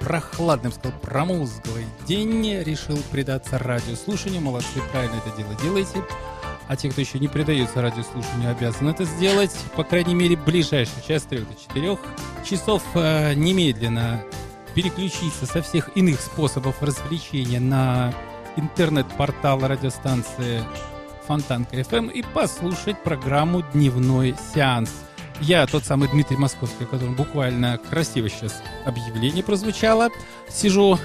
прохладным, сказал, промозглый день решил предаться радиослушанию. Молодцы, правильно это дело делаете. А те, кто еще не предается радиослушанию, обязаны это сделать. По крайней мере, ближайший час, 3 до 4 часов э, немедленно переключиться со всех иных способов развлечения на интернет-портал радиостанции Фонтанка FM и послушать программу «Дневной сеанс». Я тот самый Дмитрий Московский, о котором буквально красиво сейчас объявление прозвучало. Сижу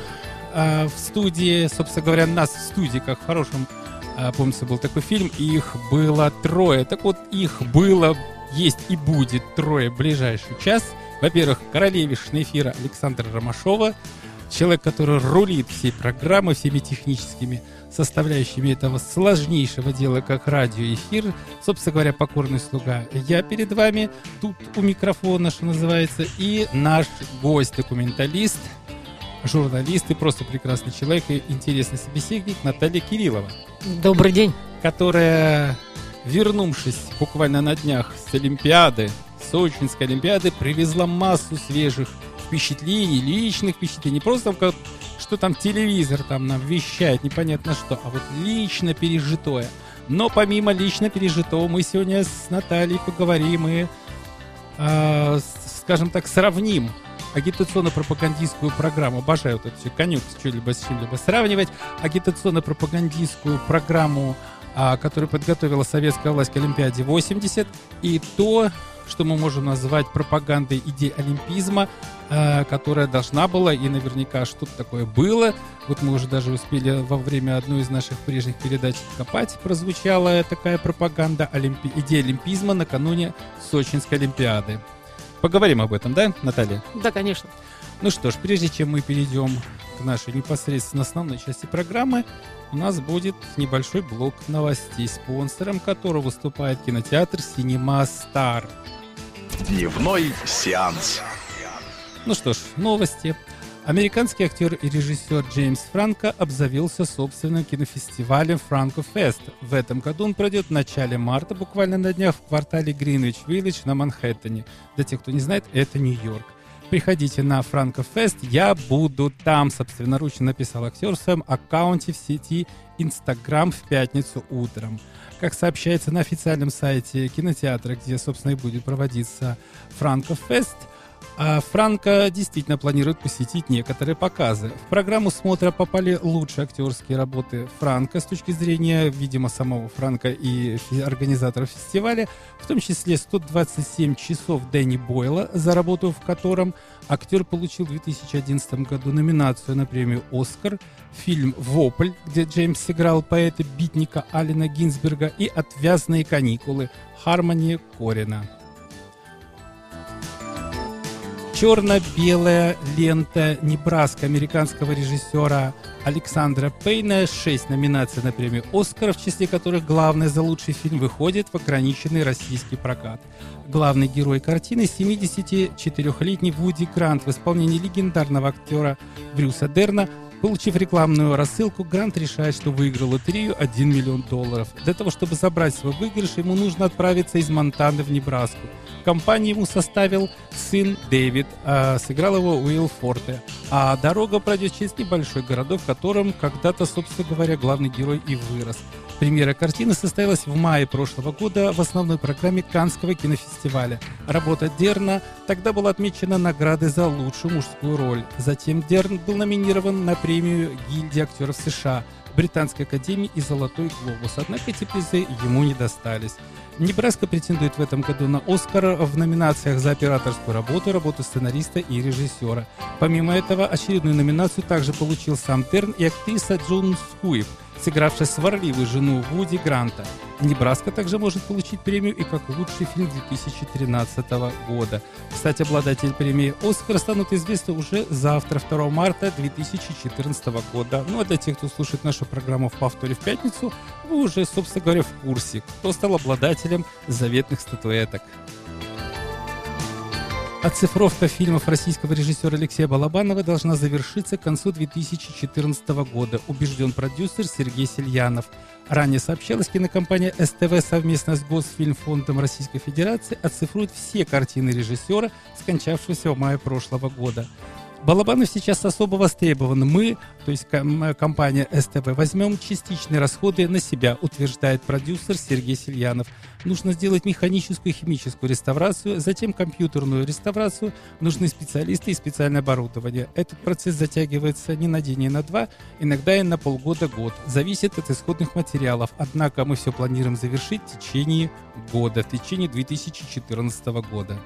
э, в студии, собственно говоря, нас в студии, как в хорошем, э, помнится, был такой фильм, их было трое. Так вот, их было, есть и будет трое в ближайший час. Во-первых, королевишна эфира Александра Ромашова, человек, который рулит всей программой, всеми техническими составляющими этого сложнейшего дела, как радиоэфир. Собственно говоря, покорный слуга. Я перед вами, тут у микрофона, что называется, и наш гость-документалист, журналист и просто прекрасный человек и интересный собеседник Наталья Кириллова. Добрый день. Которая, вернувшись буквально на днях с Олимпиады, Сочинской Олимпиады, привезла массу свежих впечатлений, личных впечатлений. Не просто как, что там телевизор там нам вещает, непонятно что, а вот лично пережитое. Но помимо лично пережитого, мы сегодня с Натальей поговорим и, э, скажем так, сравним агитационно-пропагандистскую программу. Обожаю вот это все конюк с чем-либо с чем-либо сравнивать. Агитационно-пропагандистскую программу, а, которую подготовила советская власть к Олимпиаде 80, и то, что мы можем назвать пропагандой идей олимпизма, э, которая должна была, и наверняка что-то такое было. Вот мы уже даже успели во время одной из наших прежних передач копать, прозвучала такая пропаганда олимпи... идеи олимпизма накануне Сочинской Олимпиады. Поговорим об этом, да, Наталья? Да, конечно. Ну что ж, прежде чем мы перейдем к нашей непосредственно основной части программы, у нас будет небольшой блок новостей, спонсором которого выступает кинотеатр «Синема Стар». Дневной сеанс. Ну что ж, новости. Американский актер и режиссер Джеймс Франко обзавелся собственным кинофестивалем Франко Фест. В этом году он пройдет в начале марта, буквально на днях, в квартале Гринвич Виллидж на Манхэттене. Для тех, кто не знает, это Нью-Йорк. Приходите на Франко Фест, я буду там, собственноручно написал актер в своем аккаунте в сети Инстаграм в пятницу утром. Как сообщается на официальном сайте кинотеатра, где, собственно, и будет проводиться Франко Фест – а Франко действительно планирует посетить некоторые показы. В программу смотра попали лучшие актерские работы Франко с точки зрения, видимо, самого Франко и организаторов фестиваля, в том числе 127 часов Дэнни Бойла, за работу в котором актер получил в 2011 году номинацию на премию «Оскар», фильм «Вопль», где Джеймс сыграл поэта-битника Алина Гинзберга и «Отвязные каникулы» Хармони Корина черно-белая лента «Небраска» американского режиссера Александра Пейна. Шесть номинаций на премию «Оскар», в числе которых главная за лучший фильм выходит в ограниченный российский прокат. Главный герой картины – 74-летний Вуди Грант в исполнении легендарного актера Брюса Дерна – Получив рекламную рассылку, Грант решает, что выиграл лотерею 1 миллион долларов. Для того, чтобы забрать свой выигрыш, ему нужно отправиться из Монтаны в Небраску. Компанию ему составил сын Дэвид, а сыграл его Уилл Форте. А дорога пройдет через небольшой городок, в котором когда-то, собственно говоря, главный герой и вырос. Премьера картины состоялась в мае прошлого года в основной программе Канского кинофестиваля. Работа Дерна тогда была отмечена наградой за лучшую мужскую роль. Затем Дерн был номинирован на премию гильдии актеров США. Британской академии и «Золотой глобус». Однако эти призы ему не достались. Небраска претендует в этом году на «Оскар» в номинациях за операторскую работу, работу сценариста и режиссера. Помимо этого, очередную номинацию также получил сам Терн и актриса Джун Скуев – сыгравшая сварливую жену Вуди Гранта. «Небраска» также может получить премию и как лучший фильм 2013 года. Кстати, обладатели премии «Оскар» станут известны уже завтра, 2 марта 2014 года. Ну а для тех, кто слушает нашу программу в повторе в пятницу, вы уже, собственно говоря, в курсе, кто стал обладателем заветных статуэток. Оцифровка фильмов российского режиссера Алексея Балабанова должна завершиться к концу 2014 года, убежден продюсер Сергей Сельянов. Ранее сообщалось, кинокомпания СТВ совместно с Госфильмфондом Российской Федерации оцифрует все картины режиссера, скончавшегося в мае прошлого года. Балабанов сейчас особо востребован. Мы, то есть компания СТБ, возьмем частичные расходы на себя, утверждает продюсер Сергей Сельянов. Нужно сделать механическую и химическую реставрацию, затем компьютерную реставрацию. Нужны специалисты и специальное оборудование. Этот процесс затягивается не на день, не на два, иногда и на полгода-год. Зависит от исходных материалов. Однако мы все планируем завершить в течение года, в течение 2014 года.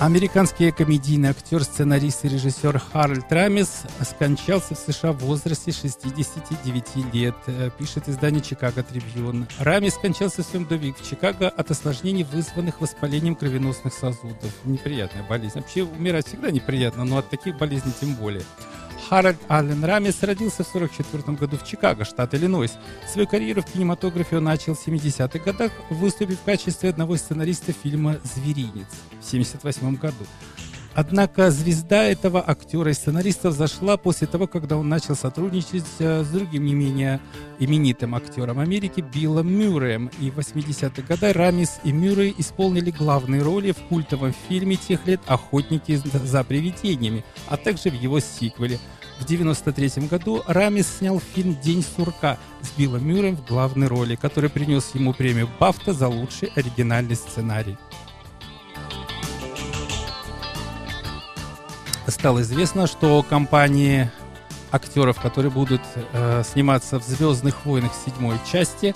Американский комедийный актер, сценарист и режиссер Харальд Рамис скончался в США в возрасте 69 лет, э, пишет издание «Чикаго Трибьюн». Рамис скончался в своем доме в Чикаго от осложнений, вызванных воспалением кровеносных сосудов. Неприятная болезнь. Вообще умирать всегда неприятно, но от таких болезней тем более. Харальд Аллен Рамис родился в 1944 году в Чикаго, штат Иллинойс. Свою карьеру в кинематографе он начал в 70-х годах, выступив в качестве одного из сценаристов фильма «Зверинец» в 1978 году. Однако звезда этого актера и сценариста взошла после того, когда он начал сотрудничать э, с другим не менее именитым актером Америки Биллом Мюрреем. И в 80-х годах Рамис и Мюррей исполнили главные роли в культовом фильме тех лет «Охотники за привидениями», а также в его сиквеле. В 1993 году Рамис снял фильм «День сурка» с Биллом Мюрреем в главной роли, который принес ему премию Бафта за лучший оригинальный сценарий. стало известно, что компании актеров, которые будут э, сниматься в «Звездных войнах» седьмой части,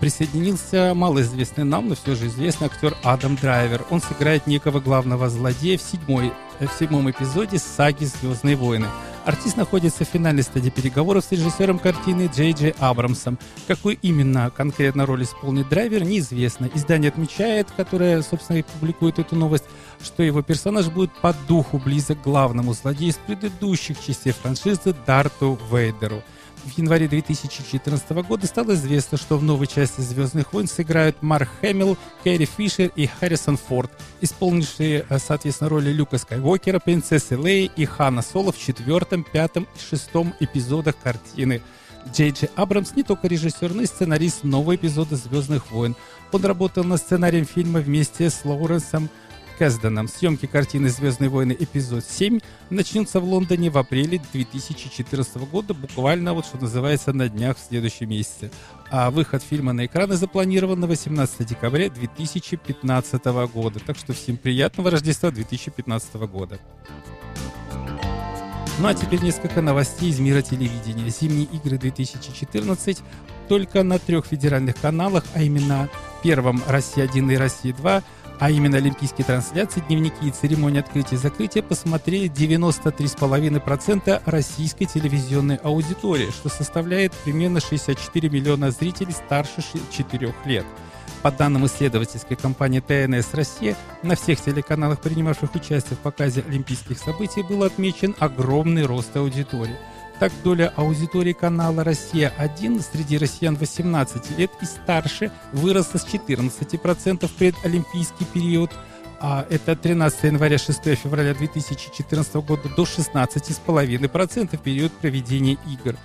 присоединился малоизвестный нам, но все же известный актер Адам Драйвер. Он сыграет некого главного злодея в, седьмой, в седьмом эпизоде саги «Звездные войны». Артист находится в финальной стадии переговоров с режиссером картины Джей Джей Абрамсом. Какую именно конкретно роль исполнит драйвер, неизвестно. Издание отмечает, которое, собственно, и публикует эту новость, что его персонаж будет по духу близок к главному злодею из предыдущих частей франшизы Дарту Вейдеру – в январе 2014 года стало известно, что в новой части «Звездных войн» сыграют Марк Хэмилл, Кэрри Фишер и Харрисон Форд, исполнившие, э, соответственно, роли Люка Скайуокера, принцессы Леи и Хана Соло в четвертом, пятом и шестом эпизодах картины. Джей Джей Абрамс не только режиссер, но и сценарист нового эпизода «Звездных войн». Он работал над сценарием фильма вместе с Лоуренсом Кэсденом. Съемки картины «Звездные войны. Эпизод 7» начнутся в Лондоне в апреле 2014 года, буквально вот что называется на днях в следующем месяце. А выход фильма на экраны запланирован на 18 декабря 2015 года. Так что всем приятного Рождества 2015 года. Ну а теперь несколько новостей из мира телевидения. Зимние игры 2014 только на трех федеральных каналах, а именно первом «Россия-1» и «Россия-2» а именно олимпийские трансляции, дневники и церемонии открытия и закрытия посмотрели 93,5% российской телевизионной аудитории, что составляет примерно 64 миллиона зрителей старше 4 лет. По данным исследовательской компании ТНС Россия, на всех телеканалах, принимавших участие в показе олимпийских событий, был отмечен огромный рост аудитории – так, доля аудитории канала «Россия-1» среди россиян 18 лет и старше выросла с 14% в предолимпийский период, а это 13 января 6 февраля 2014 года до 16,5% в период проведения игр.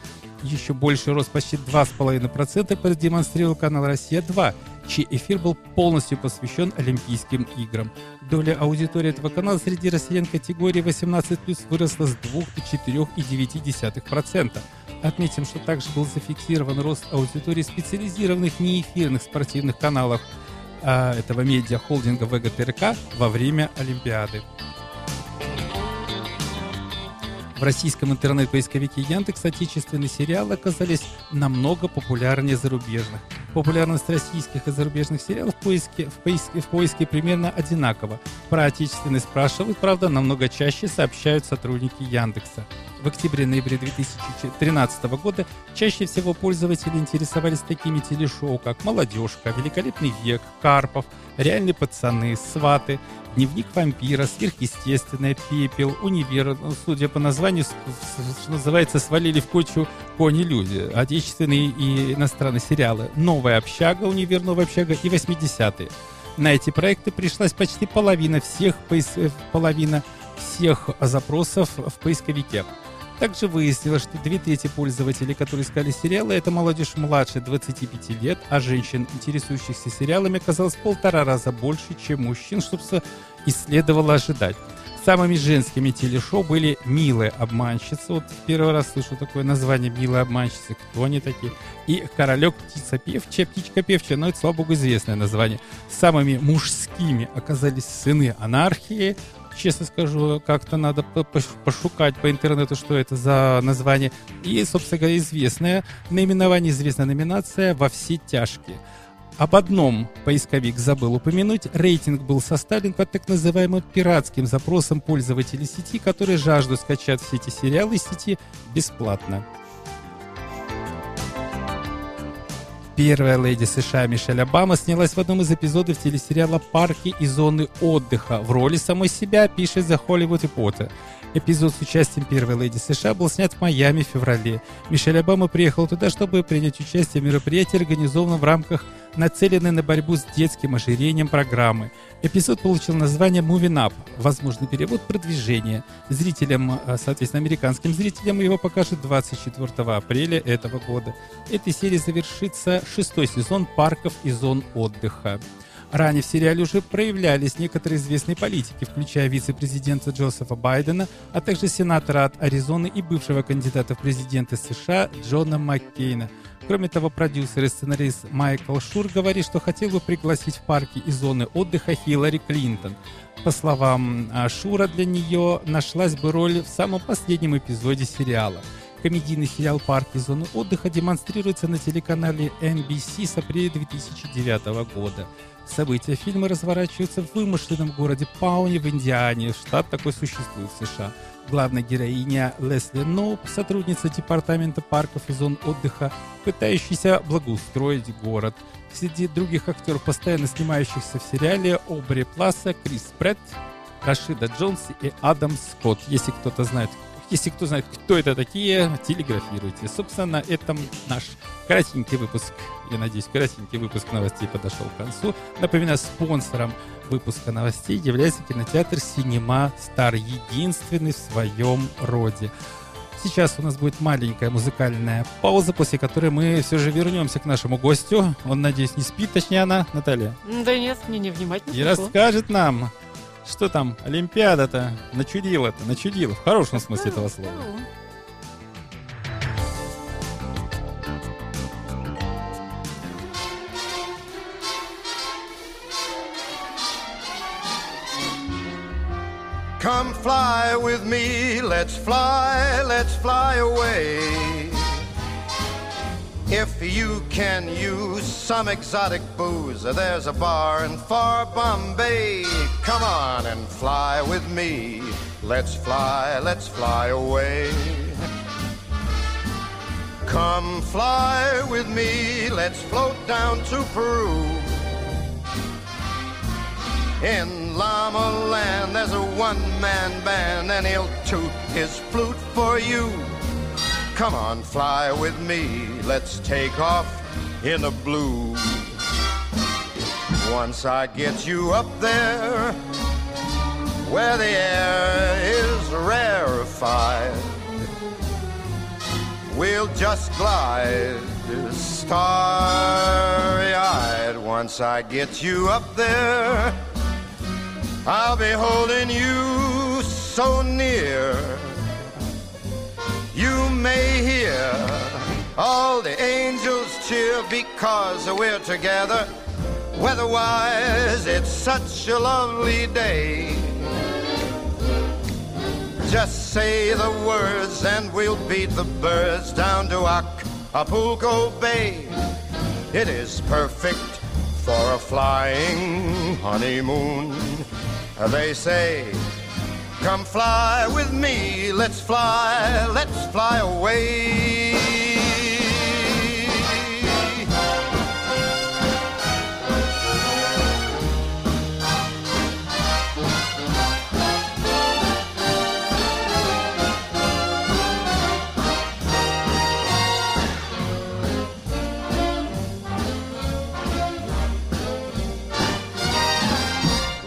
Еще больше рост почти 2,5% продемонстрировал канал «Россия-2», чей эфир был полностью посвящен Олимпийским играм. Доля аудитории этого канала среди россиян категории 18+, выросла с 2 до 4,9%. Отметим, что также был зафиксирован рост аудитории специализированных неэфирных спортивных каналов этого медиа-холдинга ВГТРК во время Олимпиады. В российском интернет-поисковике Яндекс отечественные сериалы оказались намного популярнее зарубежных. Популярность российских и зарубежных сериалов в поиске, в поиске, в поиске примерно одинакова. Про отечественные спрашивают, правда, намного чаще сообщают сотрудники Яндекса. В октябре-ноябре 2013 года чаще всего пользователи интересовались такими телешоу, как «Молодежка», «Великолепный век», «Карпов», «Реальные пацаны», «Сваты», «Дневник вампира», «Сверхъестественное», «Пепел», «Универ», ну, судя по названию, что называется, свалили в кучу кони-люди, отечественные и иностранные сериалы, «Новая общага», «Универ», «Новая общага» и «80-е». На эти проекты пришлась почти половина всех, э, половина всех запросов в поисковике. Также выяснилось, что две трети пользователей, которые искали сериалы, это молодежь младше 25 лет, а женщин, интересующихся сериалами, оказалось полтора раза больше, чем мужчин, что и следовало ожидать. Самыми женскими телешоу были «Милые обманщицы». Вот первый раз слышу такое название «Милые обманщицы». Кто они такие? И «Королек птица певчая», «Птичка певчая». Но это, слава богу, известное название. Самыми мужскими оказались «Сыны анархии», честно скажу, как-то надо пошукать по интернету, что это за название. И, собственно говоря, известное наименование, известная номинация «Во все тяжкие». Об одном поисковик забыл упомянуть. Рейтинг был составлен под так называемым пиратским запросом пользователей сети, которые жаждут скачать все эти сериалы из сети бесплатно. Первая леди США Мишель Обама снялась в одном из эпизодов телесериала «Парки и зоны отдыха» в роли самой себя, пишет The Hollywood Reporter. Эпизод с участием первой леди США был снят в Майами в феврале. Мишель Обама приехал туда, чтобы принять участие в мероприятии, организованном в рамках нацеленной на борьбу с детским ожирением программы. Эпизод получил название Moving Up, возможный перевод «Продвижение». Зрителям, э, соответственно, американским зрителям его покажут 24 апреля этого года. Этой серии завершится шестой сезон парков и зон отдыха. Ранее в сериале уже проявлялись некоторые известные политики, включая вице-президента Джозефа Байдена, а также сенатора от Аризоны и бывшего кандидата в президенты США Джона Маккейна – Кроме того, продюсер и сценарист Майкл Шур говорит, что хотел бы пригласить в парки и зоны отдыха Хиллари Клинтон. По словам а, Шура, для нее нашлась бы роль в самом последнем эпизоде сериала. Комедийный сериал «Парки и зоны отдыха» демонстрируется на телеканале NBC с апреля 2009 года. События фильма разворачиваются в вымышленном городе Пауни в Индиане. Штат такой существует в США. Главная героиня Лесли Ноуп, сотрудница департамента парков и зон отдыха, пытающаяся благоустроить город. Среди других актеров, постоянно снимающихся в сериале, Обри Пласа, Крис Претт, Рашида Джонс и Адам Скотт. Если кто-то знает, если кто знает, кто это такие, телеграфируйте. Собственно, на этом наш кратенький выпуск, я надеюсь, кратенький выпуск новостей подошел к концу. Напоминаю, спонсором выпуска новостей является кинотеатр «Синема Стар», единственный в своем роде. Сейчас у нас будет маленькая музыкальная пауза, после которой мы все же вернемся к нашему гостю. Он, надеюсь, не спит, точнее она, Наталья. Да нет, мне не внимательно. И расскажет нам, что там Олимпиада-то начудила-то, начудила, в хорошем смысле этого слова. Come fly with me, let's fly, let's fly away. If you can use some exotic booze, there's a bar in far Bombay. Come on and fly with me. Let's fly, let's fly away. Come fly with me, let's float down to Peru. In Llama Land, there's a one man band, and he'll toot his flute for you. Come on, fly with me. Let's take off in the blue. Once I get you up there, where the air is rarefied, we'll just glide starry eyed. Once I get you up there, I'll be holding you so near you may hear all the angels cheer because we're together. Weatherwise, it's such a lovely day. just say the words and we'll beat the birds down to Acapulco Bay. It is perfect for a flying honeymoon. They say, Come fly with me, let's fly, let's fly away.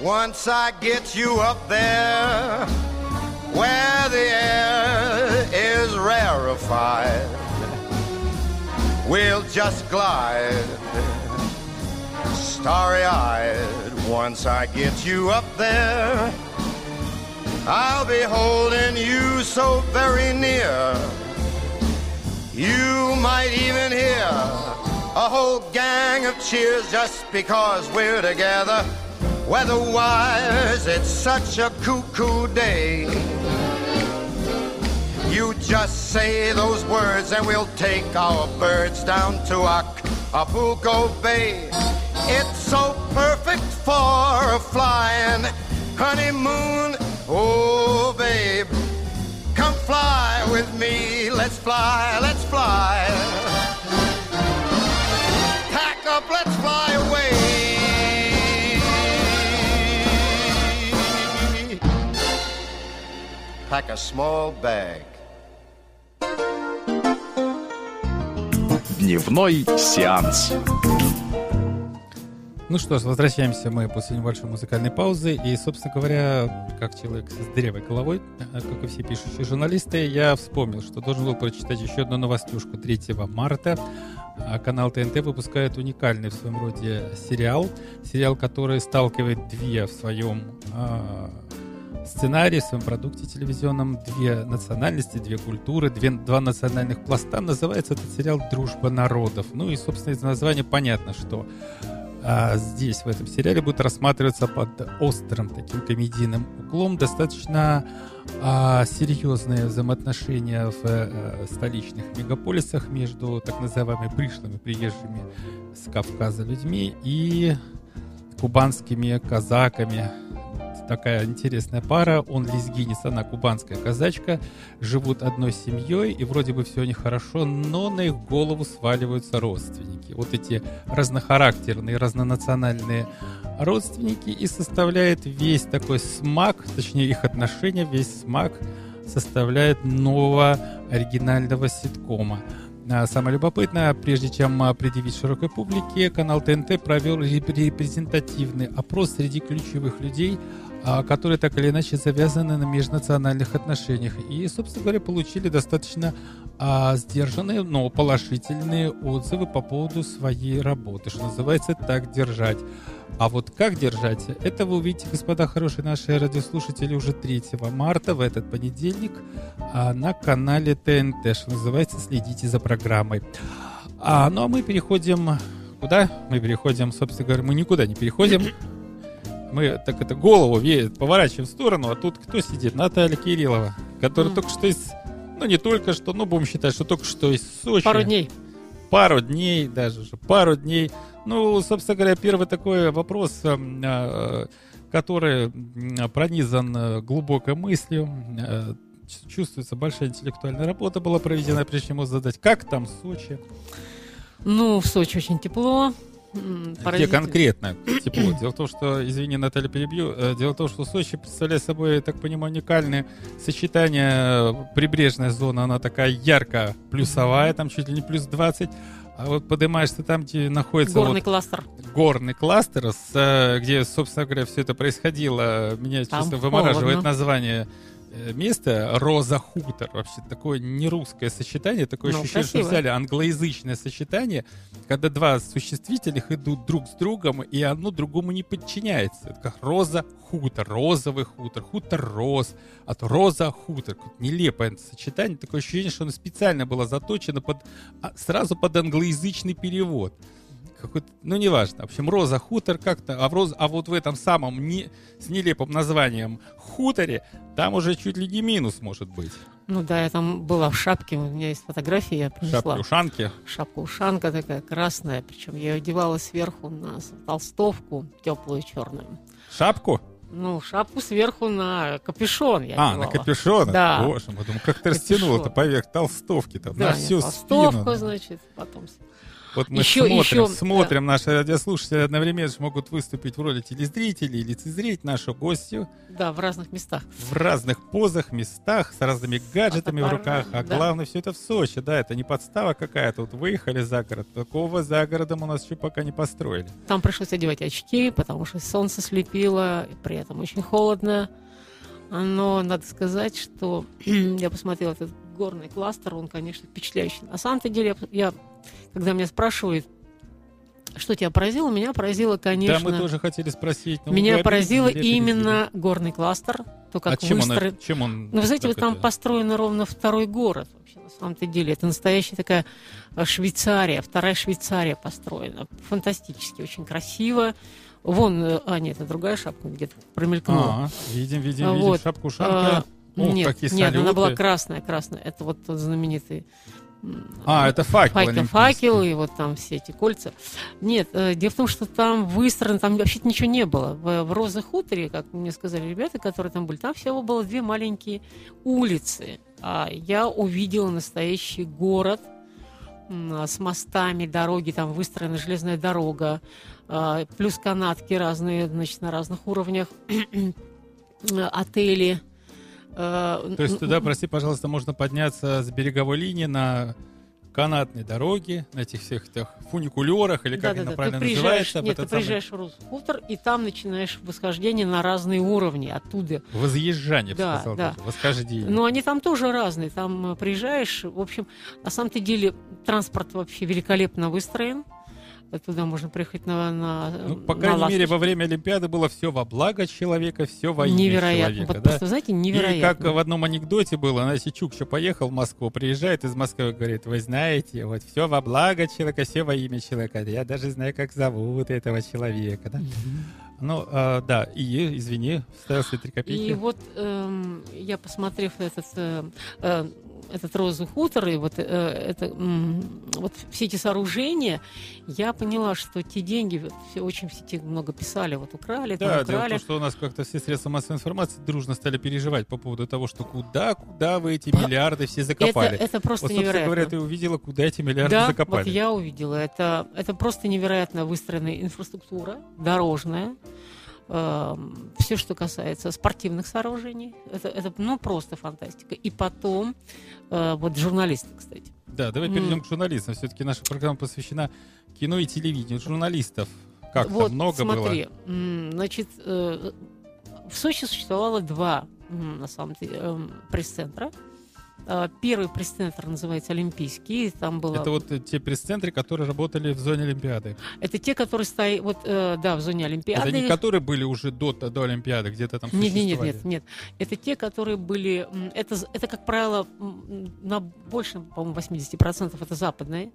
Once I get you up there where the air is rarefied, we'll just glide starry eyed. Once I get you up there, I'll be holding you so very near. You might even hear a whole gang of cheers just because we're together. Weather-wise, it's such a cuckoo day. You just say those words and we'll take our birds down to Acapulco Bay. It's so perfect for a flying honeymoon. Oh, babe, come fly with me. Let's fly, let's fly. Pack up, let's fly Pack a small bag. Дневной сеанс. Ну что ж, возвращаемся мы после небольшой музыкальной паузы. И, собственно говоря, как человек с дырявой головой, э, как и все пишущие журналисты, я вспомнил, что должен был прочитать еще одну новостюшку 3 марта. А Канал ТНТ выпускает уникальный в своем роде сериал. Сериал, который сталкивает две в своем сценарии, в своем продукте телевизионном две национальности, две культуры, две, два национальных пласта. Называется этот сериал «Дружба народов». Ну и, собственно, из названия понятно, что а, здесь, в этом сериале, будет рассматриваться под острым таким комедийным углом достаточно а, серьезные взаимоотношения в а, столичных мегаполисах между так называемыми пришлыми приезжими с Кавказа людьми и кубанскими казаками, такая интересная пара. Он лезгинец, она кубанская казачка. Живут одной семьей, и вроде бы все у них хорошо, но на их голову сваливаются родственники. Вот эти разнохарактерные, разнонациональные родственники и составляет весь такой смак, точнее их отношения, весь смак составляет нового оригинального ситкома. А Самое любопытное, прежде чем предъявить широкой публике, канал ТНТ провел репрезентативный опрос среди ключевых людей, а, которые так или иначе завязаны на межнациональных отношениях. И, собственно говоря, получили достаточно а, сдержанные, но положительные отзывы по поводу своей работы, что называется «так держать». А вот как держать, это вы увидите, господа хорошие наши радиослушатели, уже 3 марта, в этот понедельник, а, на канале ТНТ, что называется «Следите за программой». А, ну а мы переходим... Куда? Мы переходим, собственно говоря, мы никуда не переходим мы так это голову веет, поворачиваем в сторону, а тут кто сидит? Наталья Кириллова, которая mm. только что из, ну не только что, ну будем считать, что только что из Сочи. Пару дней. Пару дней даже уже, пару дней. Ну, собственно говоря, первый такой вопрос, эм, э, который пронизан э, глубокой мыслью, э, чувствуется большая интеллектуальная работа была проведена, прежде чем задать. Как там Сочи? Ну, в Сочи очень тепло. Где конкретно тепло? Дело в том, что, извини, Наталья, перебью. Э, дело в том, что Сочи представляет собой, я так понимаю, уникальное сочетание. Прибрежная зона, она такая ярко плюсовая, там чуть ли не плюс 20. А вот поднимаешься там, где находится... Горный вот, кластер. Горный кластер, с, э, где, собственно говоря, все это происходило. Меня, там честно, вымораживает холодно. название Э, место Роза Хутор. Вообще такое не русское сочетание, такое ну, ощущение, красиво. что взяли англоязычное сочетание, когда два существительных идут друг с другом, и одно другому не подчиняется. Это как Роза Хутор, розовый хутор, хутор роз, а то Роза Хутор. Нелепое сочетание, такое ощущение, что оно специально было заточено под, а, сразу под англоязычный перевод какой-то, ну, неважно. В общем, Роза Хутор как-то, а, в Роз, а вот в этом самом не, с нелепым названием хуторе, там уже чуть ли не минус может быть. Ну да, я там была в шапке, у меня есть фотографии, я принесла. Шапки-ушанки. Шапка-ушанка такая красная, причем я ее одевала сверху на толстовку теплую черную. Шапку? Ну, шапку сверху на капюшон я А, одевала. на капюшон? Да. Боже мой, думаю, как ты растянула-то поверх толстовки там, Да, на всю толстовку, спину. значит, потом... Вот мы Еще- смотрим, еще, смотрим, наши радиослушатели одновременно могут выступить в роли телезрителей и лицезреть нашу гостью Да, в разных местах. в разных позах, местах, с разными гаджетами в руках. А Да. главное, все это в Сочи, да, это не подстава какая-то. Вот выехали за город, такого за городом у нас еще пока не построили. Там пришлось одевать очки, потому что солнце слепило, при этом очень холодно. Но надо сказать, что я посмотрела этот горный кластер, он, конечно, впечатляющий. На самом-то деле, я, когда меня спрашивают, что тебя поразило, меня поразило, конечно... Да, мы тоже хотели спросить. Меня поразило именно горный кластер, то, как А чем он, выстроен. чем он... Ну, вы знаете, вот там это? построен ровно второй город, вообще, на самом-то деле. Это настоящая такая э, Швейцария, вторая Швейцария построена. Фантастически, очень красиво. Вон, э, а, нет, это другая шапка где-то промелькнула. А, видим, видим, А, видим, вот, шапку-ушанка. А, Ух, нет, нет, она была красная, красная. Это вот тот знаменитый А, это факел факел, олимпийский. факел, и вот там все эти кольца. Нет, э, дело в том, что там выстроено, там вообще ничего не было. В, в Роза хуторе, как мне сказали ребята, которые там были, там всего было две маленькие улицы. А я увидела настоящий город м, с мостами, дороги, там выстроена железная дорога, а, плюс канатки разные, значит, на разных уровнях, отели. Э, То есть туда, прости, пожалуйста, можно подняться с береговой линии на канатной дороге, на этих всех этих фуникулерах, или как Да-да-да, это ты правильно приезжаешь, называется? нет, ты самый приезжаешь в Русхутор, и там начинаешь восхождение на разные уровни оттуда. Возъезжание, Да, сказал, да. даже, восхождение. Но они там тоже разные. Там э, приезжаешь, в общем, на самом-то деле транспорт вообще великолепно выстроен. Э, Туда можно приехать на, на Ну, по на крайней мере, во время Олимпиады было все во благо человека, все во имя Невероятно. человека. Вот да? просто, знаете, И невероятно. как в одном анекдоте было, Настя Чукча поехал в Москву, приезжает из Москвы, говорит, вы знаете, вот все во благо человека, все во имя человека. Я даже знаю, как зовут этого человека. Да? Ну, а, да, и, извини, вставил три копейки. И вот эм, я, посмотрев этот, э, э, этот розовый хутор и вот, э, это, вот все эти сооружения, я поняла, что те деньги, вот все, очень все те много писали, вот украли, там Да, дело в украли. том, что у нас как-то все средства массовой информации дружно стали переживать по поводу того, что куда, куда вы эти миллиарды все это, закопали. это просто вот, невероятно. говоря, ты увидела, куда эти миллиарды да, закопали. вот я увидела. Это, это просто невероятно выстроенная инфраструктура, дорожная. Все, что касается спортивных сооружений, это, это ну, просто фантастика. И потом, э, вот журналисты, кстати. Да, давай перейдем к журналистам. Все-таки наша программа посвящена кино и телевидению. Журналистов как-то вот, много смотри, было. м, значит, э, в Сочи существовало два, на самом деле, эм, пресс-центра. Э, Первый пресс-центр называется Олимпийский, там было... Это вот э, те пресс-центры, которые работали в зоне Олимпиады. Это те, которые стоят, вот, э, да, в зоне Олимпиады. Это не которые были уже до, до Олимпиады, где-то там Нет, нет, нет, нет, нет. Это те, которые были. Это, это как правило, на больше, по-моему, 80% это западные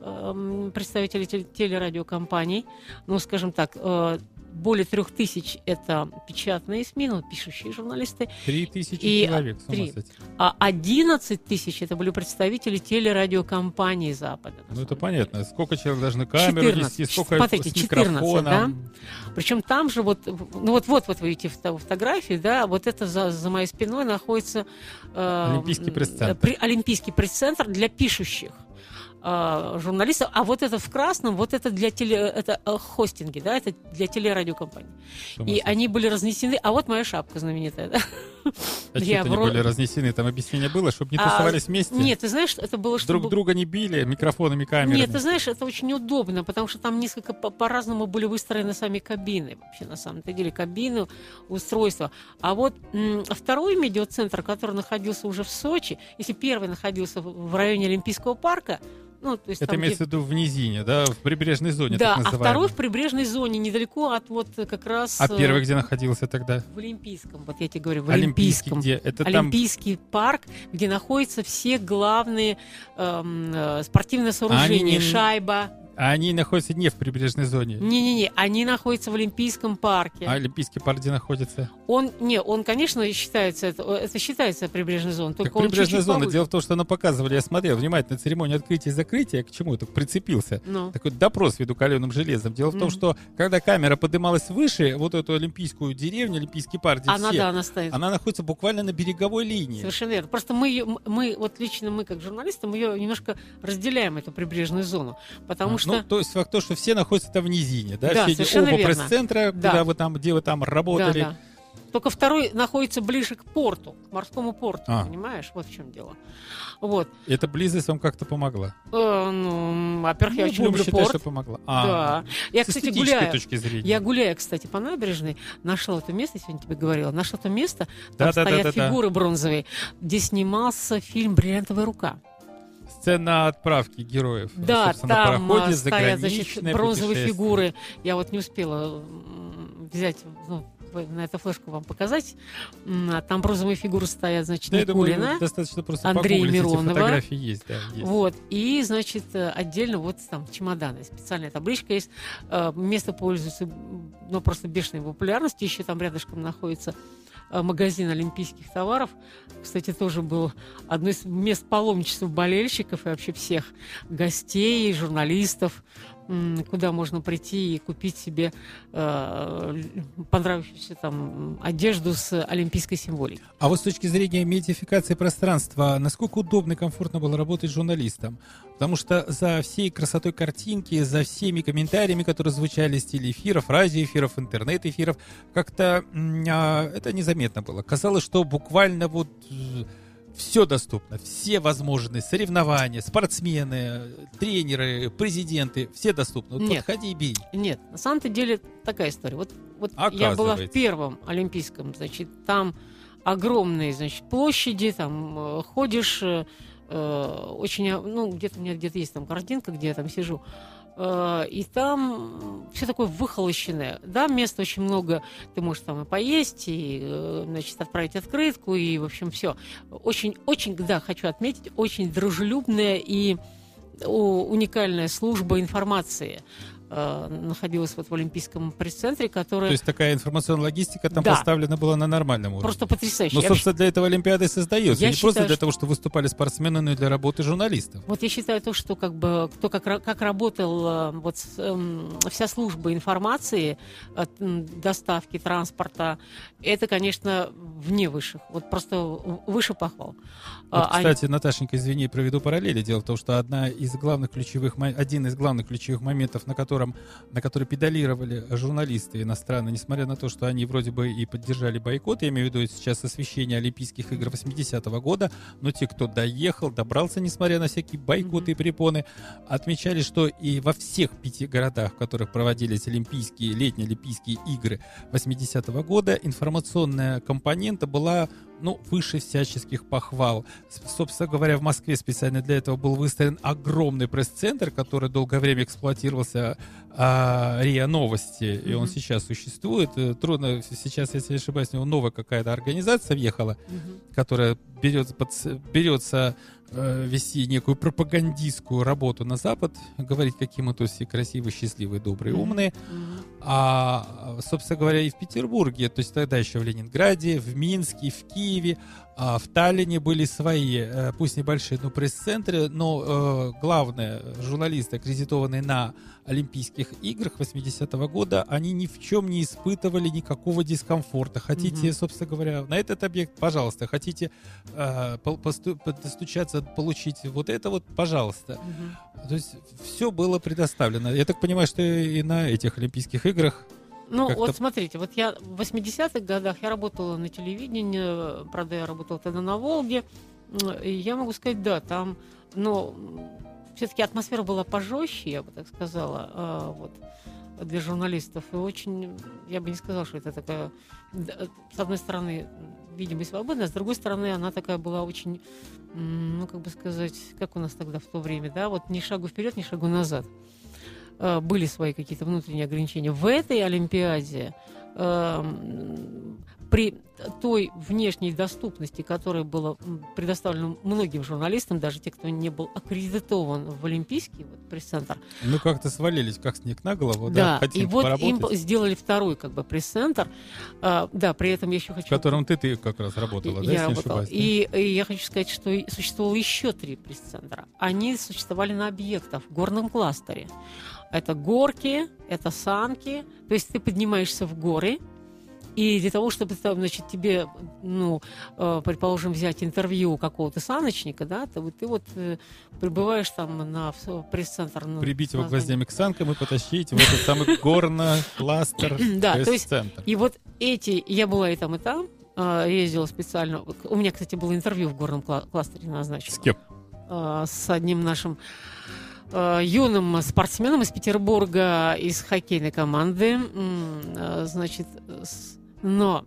эм, представители теле- телерадиокомпаний. Ну, скажем так, э, более трех тысяч это печатные СМИ, ну, пишущие журналисты, Три тысячи И, человек, с а 11 тысяч это были представители телерадиокомпаний Запада. Ну, это понятно. Сколько человек должны камеру 14. нести, сколько Смотрите, с 14, микрофоном. Причем там же вот, ну вот вот вот вы видите фото- фотографии, да, вот это за, за моей спиной находится э, Олимпийский пресс-центр. э, при- Олимпийский пресс-центр для пишущих э, журналистов, а вот это в красном, вот это для теле, это э, хостинги, да, это для телерадиокомпаний. И они были разнесены, а вот моя шапка знаменитая, да. А я что-то они вро- были разнесены, там объяснение было, чтобы не А, тусовались вместе? Нет, ты знаешь, это было чтобы... Друг друга не били микрофонами, камерами? Нет, ты знаешь, это очень удобно, потому что там несколько по- по-разному были выстроены сами кабины. Вообще, на самом-то деле, кабины, устройства. А вот второй медиацентр, который находился уже в Сочи, если первый находился в районе Олимпийского парка, ну, то есть Это там, имеется в виду в низине, да, в прибрежной зоне, Да, так а второй в прибрежной зоне, недалеко от вот как раз... А э, первый где находился тогда? В Олимпийском, вот я тебе говорю, в Олимпийский Олимпийском. где? Это там Олимпийский парк, где находятся все главные эм, э, спортивные сооружения. они не- Шайба, А они находятся не в прибрежной зоне. Не-не-не, они находятся в Олимпийском парке. А Олимпийский парк где находится? Он, не, он, конечно, считается, это, это считается прибрежной зоной, только Как прибрежная чуть-чуть зона. повыше. Дело в том, что она показывали, я смотрел внимательно церемонию открытия и закрытия, к чему это прицепился. Ну. Такой допрос ввиду каленым железом. Дело в том, Мгм. что когда камера поднималась выше, вот эту олимпийскую деревню, олимпийский парк, где Она, все, да, она стоит. она находится буквально на береговой линии. Совершенно верно. Просто мы, мы, вот лично мы, как журналисты, мы ее немножко разделяем, эту прибрежную зону. Потому А, что... Ну, то есть факт то, что все находятся там в низине, да? Да, все совершенно оба верно. пресс-центра, Да. куда вы там, где вы там работали. Да, да. Только второй находится ближе к порту, к морскому порту, А. понимаешь? Вот в чем дело. Вот. Эта близость вам как-то помогла. Э, ну, во-первых, я Ну, очень будем люблю считать, порт. что помогла. А, Да. Я, с кстати, гуляю. точки зрения. Я гуляя, кстати, по набережной, нашла это место, я сегодня тебе говорила, нашла то место, там Да-да-да-да-да. стоят фигуры бронзовые, где снимался фильм «Бриллиантовая рука». Сцена отправки героев. Да, там пароходе, а, стоят, значит, бронзовые фигуры. Я вот не успела взять, ну, на эту флешку вам показать. А Там бронзовые фигуры стоят, значит, Да, я думаю, Никулина. достаточно просто эти Миронова. фотографии есть, да, есть. Вот, и, значит, отдельно вот там чемоданы, специальная табличка есть. Э, Место пользуется, ну, просто бешеной популярностью. Еще там рядышком находится магазин олимпийских товаров. Кстати, тоже был одно из мест паломничества болельщиков и вообще всех гостей, журналистов, куда можно прийти и купить себе э, понравившуюся там одежду с олимпийской символикой. А вот с точки зрения медиафикации пространства, насколько удобно и комфортно было работать журналистом? Потому что за всей красотой картинки, за всеми комментариями, которые звучали с телеэфиров, радиоэфиров, интернет-эфиров, как-то а, это незаметно было. Казалось, что буквально вот все доступно, все возможные соревнования, спортсмены, тренеры, президенты, все доступны. Вот Нет. подходи и бей. Нет, на самом-то деле такая история. Вот, вот я была в первом Олимпийском, значит, там огромные, значит, площади, там э, ходишь, э, э, очень, ну, где-то у меня где-то есть там картинка, где я там сижу, и там все такое выхолощенное. Да, места очень много, ты можешь там и поесть, и, э, значит, отправить открытку, и, в общем, все. Очень, очень, да, хочу отметить, очень дружелюбная и уникальная служба информации э, находилась вот в Олимпийском пресс-центре, которая То есть такая информационная логистика там Да. поставлена была на нормальном уровне. просто потрясающая. Ну, Я собственно, для этого Олимпиада и создается. Я не просто считаю, для что- того, что выступали спортсмены, но и для работы журналистов. Вот я считаю то, что как бы кто как, как работал э, вот эм, вся служба информации, доставки транспорта, это, конечно, вне высших, вот просто выше похвал. Вот, А, они- кстати, Наташенька, извини, проведу параллели. Дело в том, что одна из главных ключевых, один из главных ключевых моментов, на котором, на который педалировали журналисты иностранные, несмотря на то, что они вроде бы и поддержали бойкот, я имею в виду сейчас освещение Олимпийских игр 80-го года, но те, кто доехал, добрался, несмотря на всякие бойкоты и препоны, отмечали, что и во всех пяти городах, в которых проводились Олимпийские, летние Олимпийские игры 80-го года, информационная компонента была ну, выше всяческих похвал. Собственно говоря, в Москве специально для этого был выстроен огромный пресс-центр, который долгое время эксплуатировался а, РИА Новости, и он сейчас существует. Э, Трудно, сейчас, если не ошибаюсь, у него новая какая-то организация въехала, Мгм. которая берется, под, берется вести некую пропагандистскую работу на Запад, говорить, какие мы то все красивые, счастливые, добрые, умные. А, собственно говоря, и в Петербурге, то есть тогда еще в Ленинграде, в Минске, в Киеве, а, в Таллине были свои, э, пусть небольшие, но пресс-центры, но э, главное, журналисты, аккредитованные на Олимпийских играх 80-го года, они ни в чем не испытывали никакого дискомфорта. Хотите, Мгм. собственно говоря, на этот объект, пожалуйста. Хотите э, достучаться, получить вот это вот, пожалуйста. Мгм. То есть все было предоставлено. Я так понимаю, что и на этих Олимпийских играх Ну, Как-то- вот смотрите, вот я в 80-х годах я работала на телевидении, правда, я работала тогда на Волге, и я могу сказать, да, там, но все-таки атмосфера была пожестче, я бы так сказала, а, вот, для журналистов. И очень, я бы не сказала, что это такая, с одной стороны, видимость свободная, а с другой стороны, она такая была очень, ну, как бы сказать, как у нас тогда в то время, да, вот ни шагу вперед, ни шагу назад. Э, были свои какие-то внутренние ограничения. В этой Олимпиаде эм, при той внешней доступности, которая была предоставлена многим журналистам, даже те, кто не был аккредитован в Олимпийский вот, пресс-центр, Ну, как-то свалились, как снег на голову, да, да, хотим и вот им поработать, сделали второй как бы пресс-центр. А, да, при этом я еще хочу... в котором ты, ты как раз работала, да, я если работала. ошибаюсь, да? И, и я хочу сказать, что и существовало еще три пресс-центра. Они существовали на объектах в горном кластере. Это горки, это санки. То есть ты поднимаешься в горы, и для того, чтобы значит, тебе, ну, э, предположим, взять интервью какого-то саночника, да, то вот ты вот э, прибываешь там на пресс-центр. ну, Прибить его гвоздями к санкам и потащить в этот самый горно-кластер Да, то есть. И вот эти, я была и там, и там, э, ездила специально. У меня, кстати, было интервью в горном кла- кластере назначено. С кем? с одним нашим юным спортсменом из Петербурга, из хоккейной команды. Э, Значит, но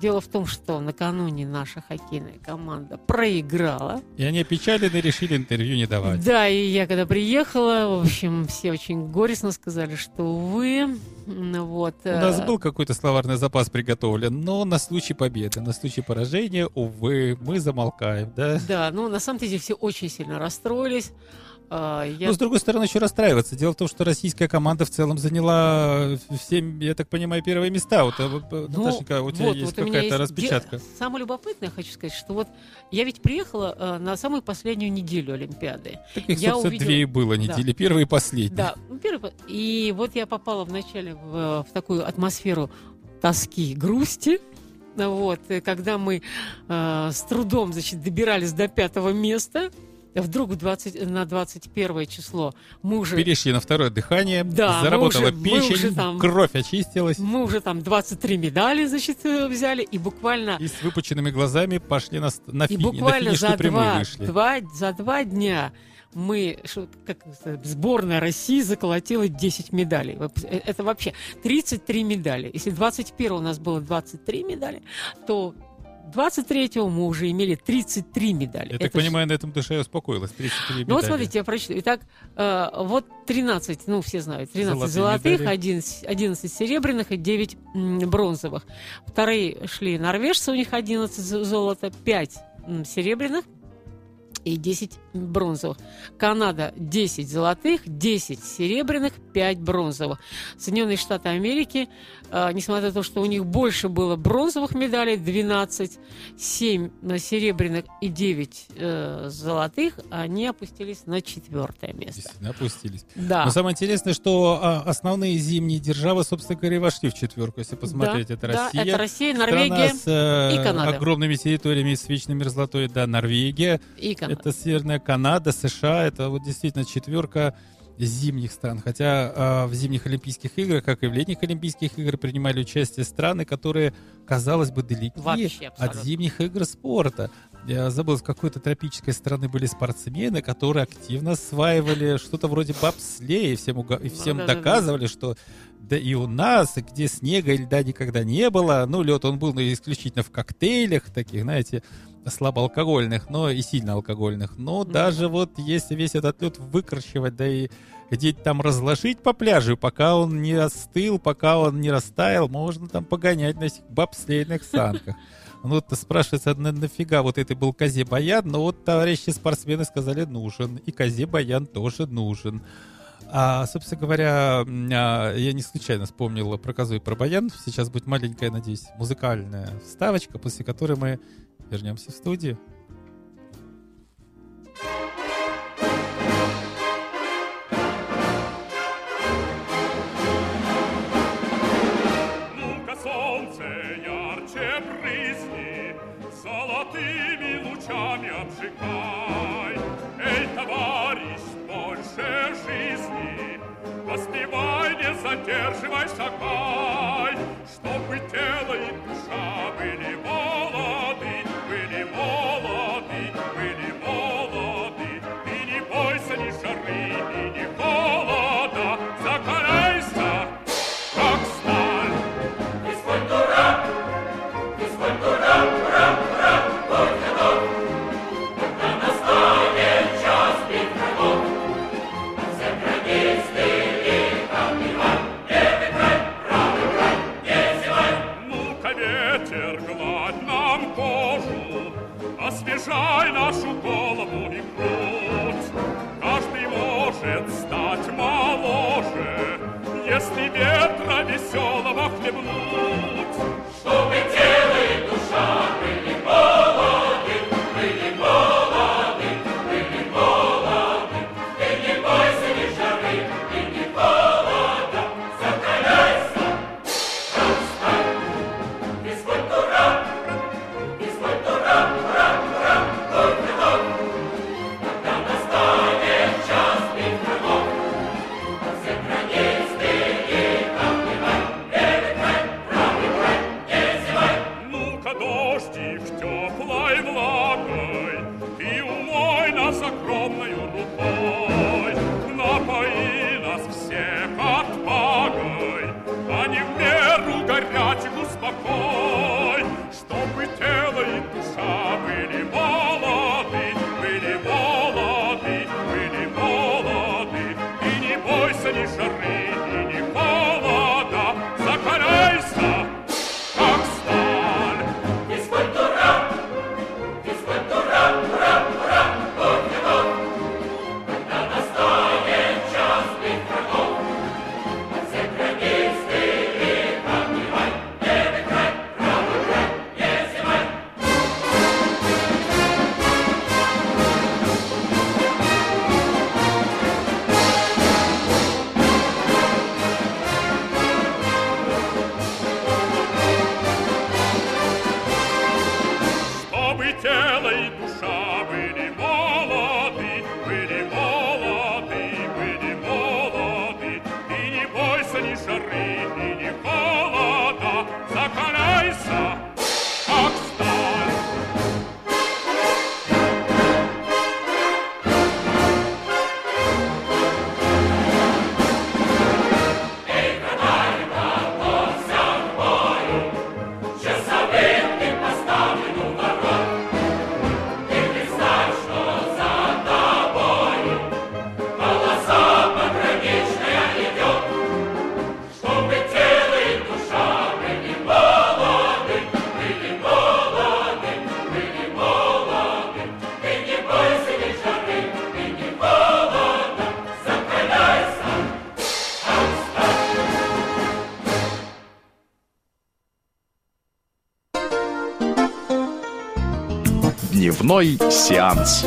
дело в том, что накануне наша хоккейная команда проиграла. И они опечалены и решили интервью не давать. Да, и я когда приехала, в общем, все очень горестно сказали, что увы, м, вот. У нас э, был какой-то словарный запас приготовлен, но на случай победы, на случай поражения, увы, мы замолкаем, да? Да, ну на самом деле все очень сильно расстроились. А, Я... Но, с другой стороны, еще расстраиваться. Дело в том, что российская команда в целом заняла все, я так понимаю, первые места. Вот, э, э, Ну, Наташенька, у тебя вот, есть вот какая-то есть де- распечатка. Самое любопытное, я хочу сказать, что вот я ведь приехала э, на самую последнюю неделю Олимпиады. Таких, я собственно, увидела- две и было Да. недели, первые и последние. Да, ну, первый по- и вот я попала вначале в, в такую атмосферу тоски и грусти. Ну Вот, когда мы э, с трудом, значит, добирались до пятого места, вдруг в 20, на 21 число мы уже Перешли на второе дыхание, Да, мы заработала уже- мы печень, уже там- кровь очистилась. мы уже там 23 медали, значит, э, взяли, и буквально И с выпученными глазами пошли на, на, И фини- на буквально финишную за два, вышли. два- за два дня мы, как сборная России заколотила 10 медалей. Э, Это вообще 33 медали. Если 21 у нас было 23 медали, то 23 мы уже имели 33 медали. Я так Это ж- понимаю, на этом душа и успокоилась. 33 ну вот медали. смотрите, я прочту. Итак, э, вот 13, ну все знают, 13 Золотые золотых, медали. 11, 11 серебряных и 9 м, бронзовых. Вторые шли норвежцы, у них 11 з- золота, 5 м, серебряных и 10 бронзовых. Канада 10 золотых, 10 серебряных, 5 бронзовых. Соединенные Штаты Америки, э, несмотря на то, что у них больше было бронзовых медалей, 12, 7 на серебряных и 9 э, золотых, они опустились на четвертое место. Действительно, опустились. Да. Но самое интересное, что а, основные зимние державы, собственно говоря, вошли в четверку, если посмотреть. Да, это да, Россия, это Россия, Норвегия с э, и Канада. огромными территориями с вечной мерзлотой, да, Норвегия, и Канада. Это Северная Канада, США, это вот действительно четверка зимних стран. Хотя а, в зимних Олимпийских играх, как и в летних Олимпийских играх, принимали участие страны, которые, казалось бы, далеки Вообще от зимних игр спорта. Я забыл, с какой-то тропической страны были спортсмены, которые активно осваивали что-то вроде бобслея, и всем, уга- и всем Да-да-да-да. доказывали, что да и у нас, где снега и льда никогда не было, ну, лед он был ну, исключительно в коктейлях таких, знаете, слабоалкогольных, но и сильно алкогольных. Но Мгм. даже вот если весь этот лед выкручивать, да и где-то там разложить по пляжу, пока он не остыл, пока он не растаял, можно там погонять на этих бобслейных санках. Ну, вот спрашивается, на, нафига вот это был Козе Баян? Но вот товарищи спортсмены сказали, нужен. И Козе Баян тоже нужен. А, собственно говоря, а, я не случайно вспомнил про Козу и про Баян. Сейчас будет маленькая, надеюсь, музыкальная вставочка, после которой мы вернемся в студию. Задерживай, шагай, Чтобы тело и душа ветра веселого хлебнуть. Дневной сеанс.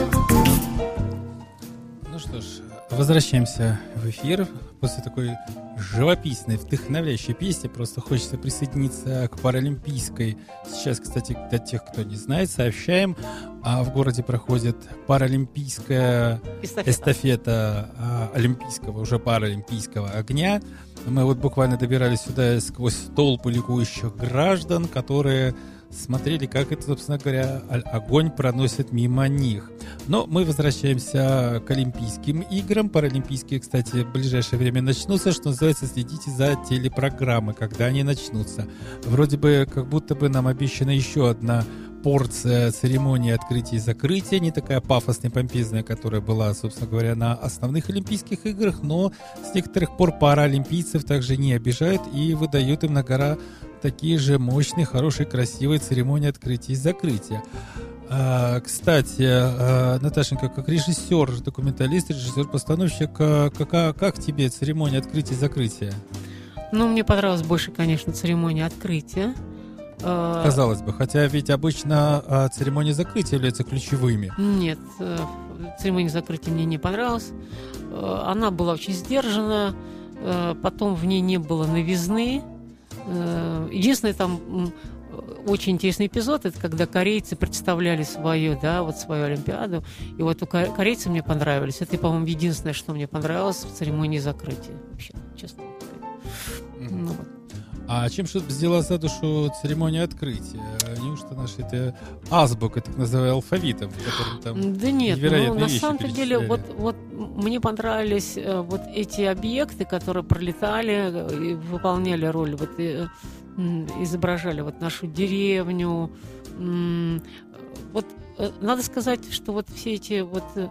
Ну что ж, возвращаемся в эфир после такой живописной, вдохновляющей песни. Просто хочется присоединиться к паралимпийской. Сейчас, кстати, для тех, кто не знает, сообщаем, а в городе проходит паралимпийская Эстафета. эстафета а, олимпийского, уже паралимпийского огня. Мы вот буквально добирались сюда сквозь толпу ликующих граждан, которые смотрели, как это, собственно говоря, огонь проносит мимо них. Но мы возвращаемся к Олимпийским играм. Паралимпийские, кстати, в ближайшее время начнутся. Что называется, следите за телепрограммы, когда они начнутся. Вроде бы, как будто бы нам обещана еще одна порция церемонии открытия и закрытия, не такая пафосная, помпезная, которая была, собственно говоря, на основных Олимпийских играх, но с некоторых пор паралимпийцев также не обижают и выдают им на гора такие же мощные, хорошие, красивые церемонии открытия и закрытия. А, кстати, а, Наташенька, как режиссер, документалист, режиссер-постановщик, а, как, как тебе церемония открытия и закрытия? Ну, мне понравилась больше, конечно, церемония открытия. Э, Казалось бы, хотя ведь обычно а, церемонии закрытия являются ключевыми. Нет, э, церемония закрытия мне не понравилась. Э, Она была очень сдержана, потом в ней не было новизны. Единственный там очень интересный эпизод, это когда корейцы представляли свою, да, вот свою Олимпиаду. И вот у ко- корейцы мне понравились. Это, по-моему, единственное, что мне понравилось в церемонии закрытия. Вообще, честно говоря. Ну, вот. А чем что взяла за душу церемония открытия? Неужто наши это азбука, так называемый алфавитом, там Да нет, ну, на самом-то деле, вот, вот мне понравились э, вот эти объекты, которые пролетали э, и выполняли роль, вот э, м, изображали вот нашу деревню, вот э, надо сказать, что вот все эти вот э,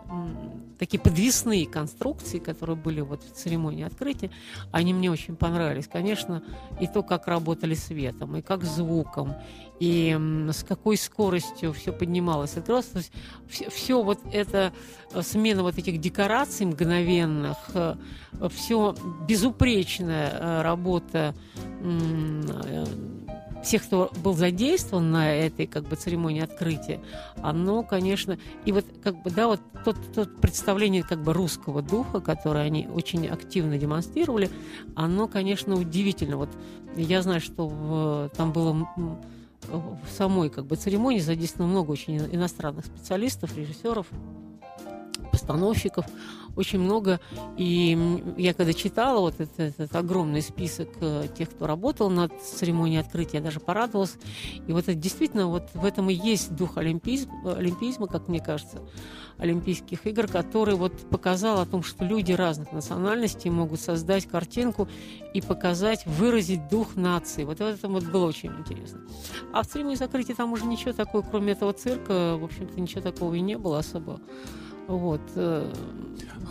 такие подвесные конструкции, которые были вот в церемонии открытия, они мне очень понравились. Конечно, и то, как работали светом, и как звуком, и с какой скоростью все поднималось, открылось. То есть все, вот это э, смена вот этих декораций мгновенных, все безупречная э, работа э, всех, кто был задействован на этой как бы церемонии открытия, оно, конечно, и вот как бы да, вот тот, тот представление как бы русского духа, которое они очень активно демонстрировали, оно, конечно, удивительно. Вот я знаю, что в, там было в самой как бы церемонии задействовано много очень иностранных специалистов, режиссеров, постановщиков, очень много. И я когда читала вот этот, этот огромный список э, тех, кто работал над церемонией открытия, я даже порадовалась. И вот это действительно вот в этом и есть дух олимпизм, олимпизма, как мне кажется, Олимпийских игр, который вот показал о том, что люди разных национальностей могут создать картинку и показать, выразить дух нации. Вот это вот было очень интересно. А в церемонии закрытия там уже ничего такого, кроме этого цирка, в общем-то, ничего такого и не было особо. Вот. э,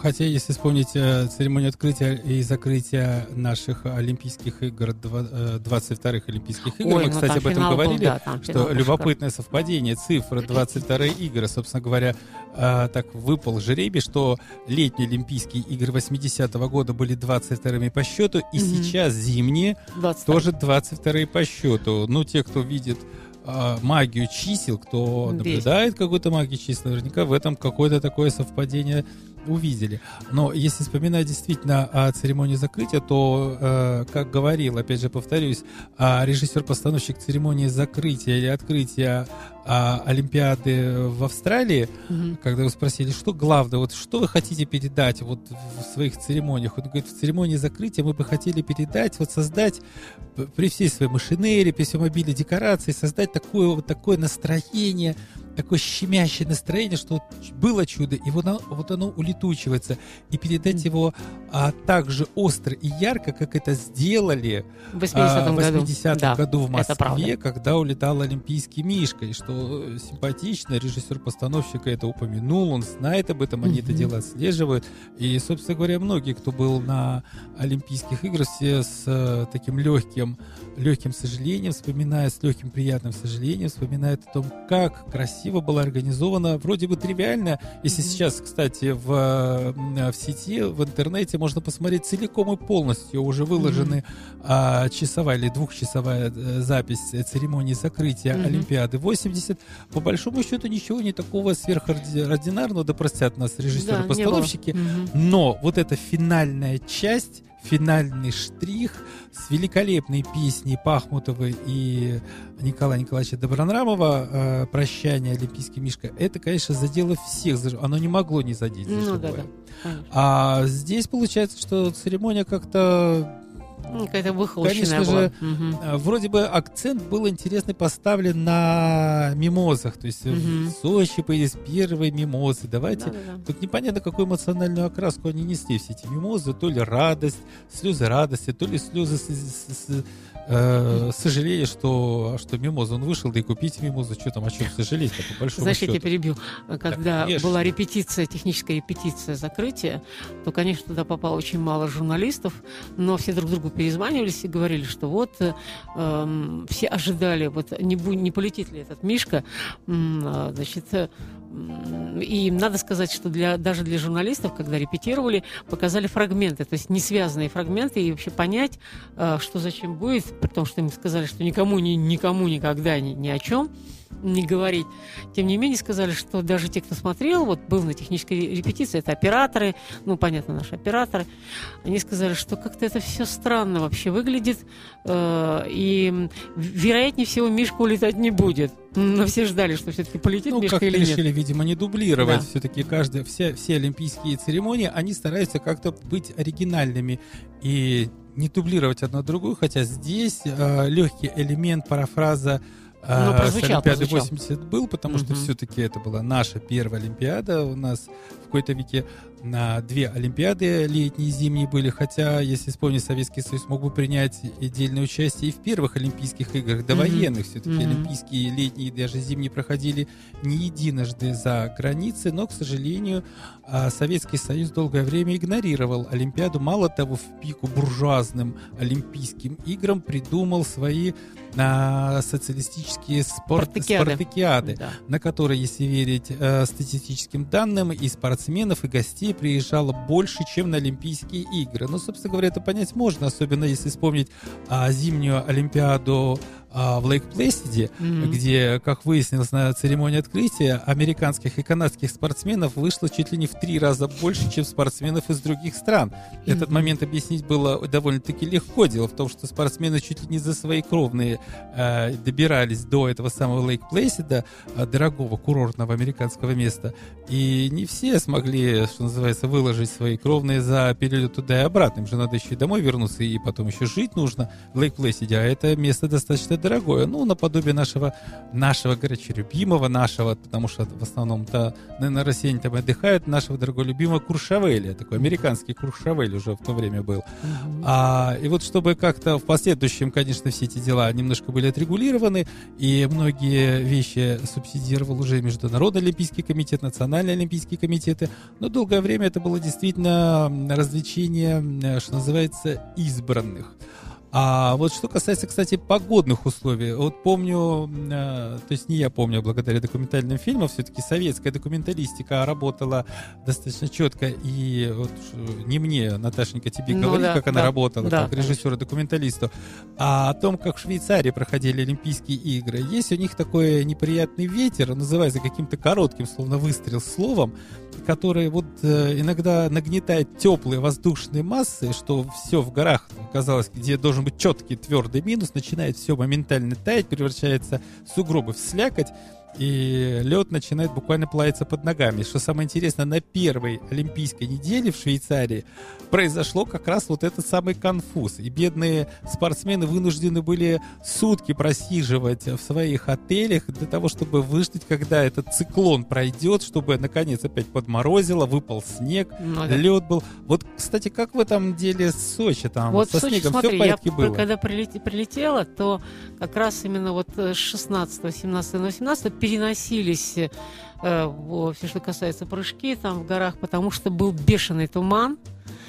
Хотя, если вспомнить э, церемонию открытия и закрытия наших Олимпийских игр, два- э, 22-х Олимпийских игр, Ой, мы, ну кстати, об этом финал был, говорили, да, там что любопытное совпадение цифр 22 игры, собственно говоря, так выпал жеребий, что летние Олимпийские игры 80-го года были 22-ми по счету, и Мгм. сейчас зимние 22. тоже 22 по счету. Ну, те, кто видит а, магию чисел, кто наблюдает какую-то магию чисел, наверняка в этом какое-то такое совпадение увидели. Но если вспоминать действительно о церемонии закрытия, то, э, как говорил, опять же повторюсь, а, режиссер-постановщик церемонии закрытия или открытия а, Олимпиады в Австралии, Мгм. когда вы спросили, что главное, вот что вы хотите передать вот в своих церемониях? Он говорит, в церемонии закрытия мы бы хотели передать, вот создать при всей своей машинерии, при всем обилии декораций, создать такое вот такое настроение, такое щемящее настроение, что было чудо, и вот оно, вот оно улетучивается, и передать его а, так же остро и ярко, как это сделали В 80-м а, году. 80-м Да, году в это. Москве, когда улетал Олимпийский Мишка. И что э, симпатично, режиссер-постановщик это упомянул, он знает об этом, они это Мгм. дело отслеживают. И, собственно говоря, многие, кто был на Олимпийских играх, все с э, таким легким, легким сожалением вспоминают, с легким приятным сожалением вспоминают о том, как красиво была организована, вроде бы тривиально. Если сейчас, кстати, в, в сети, в интернете можно посмотреть целиком и полностью уже выложены а, часовая или двухчасовая э, запись э, церемонии закрытия. Олимпиады 80. По большому счету ничего не такого сверхординарного, да простят нас режиссеры-постановщики. Но вот эта финальная часть, финальный штрих с великолепной песней Пахмутовой и Николая Николаевича Добронравова э, «Прощание, Олимпийский Мишка», это, конечно, задело всех. Оно не могло не задеть за Ну да, да. конечно. А здесь получается, что церемония как-то Какая-то выхолощенная Конечно была. же. А, Вроде бы акцент был интересный поставлен на мимозах. То есть Мгм. в Сочи появились первые мимозы. Давайте. Да-да-да. Тут непонятно, какую эмоциональную окраску они несли, все эти мимозы. То ли радость, слезы радости, то ли слезы с- с- с- э, сожаления, что, что мимоза. Он вышел, да и купите мимозу. Что там, о чем сожалеть-то, по большому Знаешь, я счету. тебя перебью. Когда конечно. была репетиция, техническая репетиция закрытия, то, конечно, туда попало очень мало журналистов, но все друг другу перезванивались и говорили, что вот э, эм, все ожидали, вот не, не полетит ли этот Мишка, а, значит, э, м, и надо сказать, что для, даже для журналистов, когда репетировали, показали фрагменты, то есть не связанные фрагменты, и вообще понять, э, что зачем будет, при том, что им сказали, что никому, ни, никому никогда ни, ни о чем не говорить. Тем не менее, сказали, что даже те, кто смотрел, вот был на технической репетиции, это операторы, ну, понятно, наши операторы, они сказали, что как-то это все странно вообще выглядит, э, и, вероятнее всего, Мишка улетать не будет. Но все ждали, что все-таки полетит Ну, Мишка как или нет. решили, видимо, не дублировать. Да. Все-таки каждая, все, все олимпийские церемонии, они стараются как-то быть оригинальными и не дублировать одно другую, хотя здесь э, легкий элемент парафраза э, Ну, с прозвучал, Олимпиады прозвучал. 80 был, потому что все-таки это была наша первая Олимпиада у нас в какой-то веке. На две Олимпиады летние и зимние были, хотя, если вспомнить, Советский Союз мог бы принять отдельное участие и в первых Олимпийских играх, до военных все-таки Мгм. Олимпийские летние и даже зимние проходили не единожды за границей, но, к сожалению, а, Советский Союз долгое время игнорировал Олимпиаду. Мало того, в пику буржуазным Олимпийским играм придумал свои а, социалистические спорт, Спартакиады. спартакиады Да. на которые, если верить э, статистическим данным, и спортсменов, и гостей приезжало больше, чем на Олимпийские игры. Ну, собственно говоря, это понять можно, особенно если вспомнить а, зимнюю Олимпиаду а, в Лейк-Плэсиде, Мгм. где, как выяснилось на церемонии открытия, американских и канадских спортсменов вышло чуть ли не в три раза больше, чем спортсменов из других стран. Этот Мгм. момент объяснить было довольно-таки легко. Дело в том, что спортсмены чуть ли не за свои кровные э, добирались до этого самого Лейк Плейсида, э, дорогого курортного американского места. И не все смогли, что называется, выложить свои кровные за перелет туда и обратно. Им же надо еще и домой вернуться, и потом еще жить нужно в Лейк Плейсиде. А это место достаточно дорогое. Ну, наподобие нашего, нашего горячо любимого, нашего, потому что в основном-то, наверное, россияне там отдыхают, нашего дорогого любимого Куршавеля. Такой американский Куршавель уже в то время был. А, и вот чтобы как-то в последующем, конечно, все эти дела немножко были отрегулированы, и многие вещи субсидировал уже Международный Олимпийский комитет, Национальные Олимпийские комитеты, но долгое время это было действительно развлечение, м, что называется, избранных. А вот что касается, кстати, погодных условий, вот помню, э, то есть не я помню, а благодаря документальным фильмам, все-таки советская документалистика работала достаточно четко, и вот ш- не мне, Наташенька, тебе Ну говорить, да, как она да, работала, да, как режиссер и документалисту, а о том, как в Швейцарии проходили Олимпийские игры. Есть у них такой неприятный ветер, называется каким-то коротким, словно выстрел словом, который вот э, иногда нагнетает теплые воздушные массы, что все в горах, казалось, где должен быть четкий твердый минус, начинает все моментально таять, превращается сугробы в слякоть, и лед начинает буквально плавиться под ногами. Что самое интересное, на первой Олимпийской неделе в Швейцарии произошло как раз вот этот самый конфуз. И бедные спортсмены вынуждены были сутки просиживать в своих отелях для того, чтобы выждать, когда этот циклон пройдет, чтобы наконец опять подморозило, выпал снег, Ну да. лед был. Вот, кстати, как в этом деле с Сочи там? Вот со Сочи, снегом смотри, все в порядке я было? когда прилет- прилетела, то как раз именно вот э, с 16, 17 на 18 переносились э, все, что касается прыжки там в горах, потому что был бешеный туман.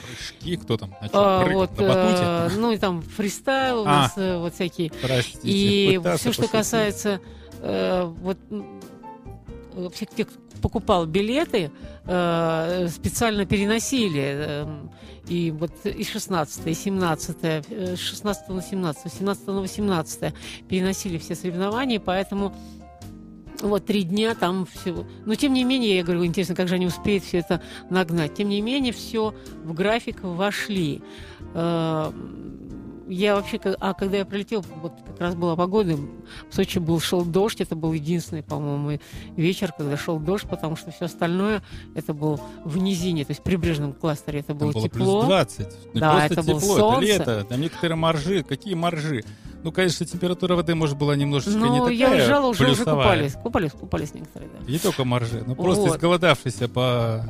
Прыжки, кто там начал А, прыгать вот, на батуте? э, ну и там фристайл у А. нас э, вот всякие. Простите, И все, что пошутить. касается э, вот э, всех тех, кто покупал билеты, э, специально переносили. э, и вот и 16 и 17 э, с 16 на 17 17 на 18 переносили все соревнования, поэтому вот три дня там все. Но тем не менее, я говорю, интересно, как же они успеют все это нагнать. Тем не менее, все в график вошли. Э, Я вообще, а когда я прилетел, вот как раз была погода, в Сочи был шел дождь, это был единственный, по-моему, вечер, когда шел дождь, потому что все остальное это был в низине, то есть в прибрежном кластере это Там было, было тепло. плюс 20. Не Да, это было тепло, солнце. это лето. Там некоторые маржи. Какие маржи? Ну, конечно, температура воды, может, была немножечко не Ну, такая я уезжала, уже, уже купались, купались, купались некоторые, да. Не только маржи, но просто Вот. изголодавшиеся по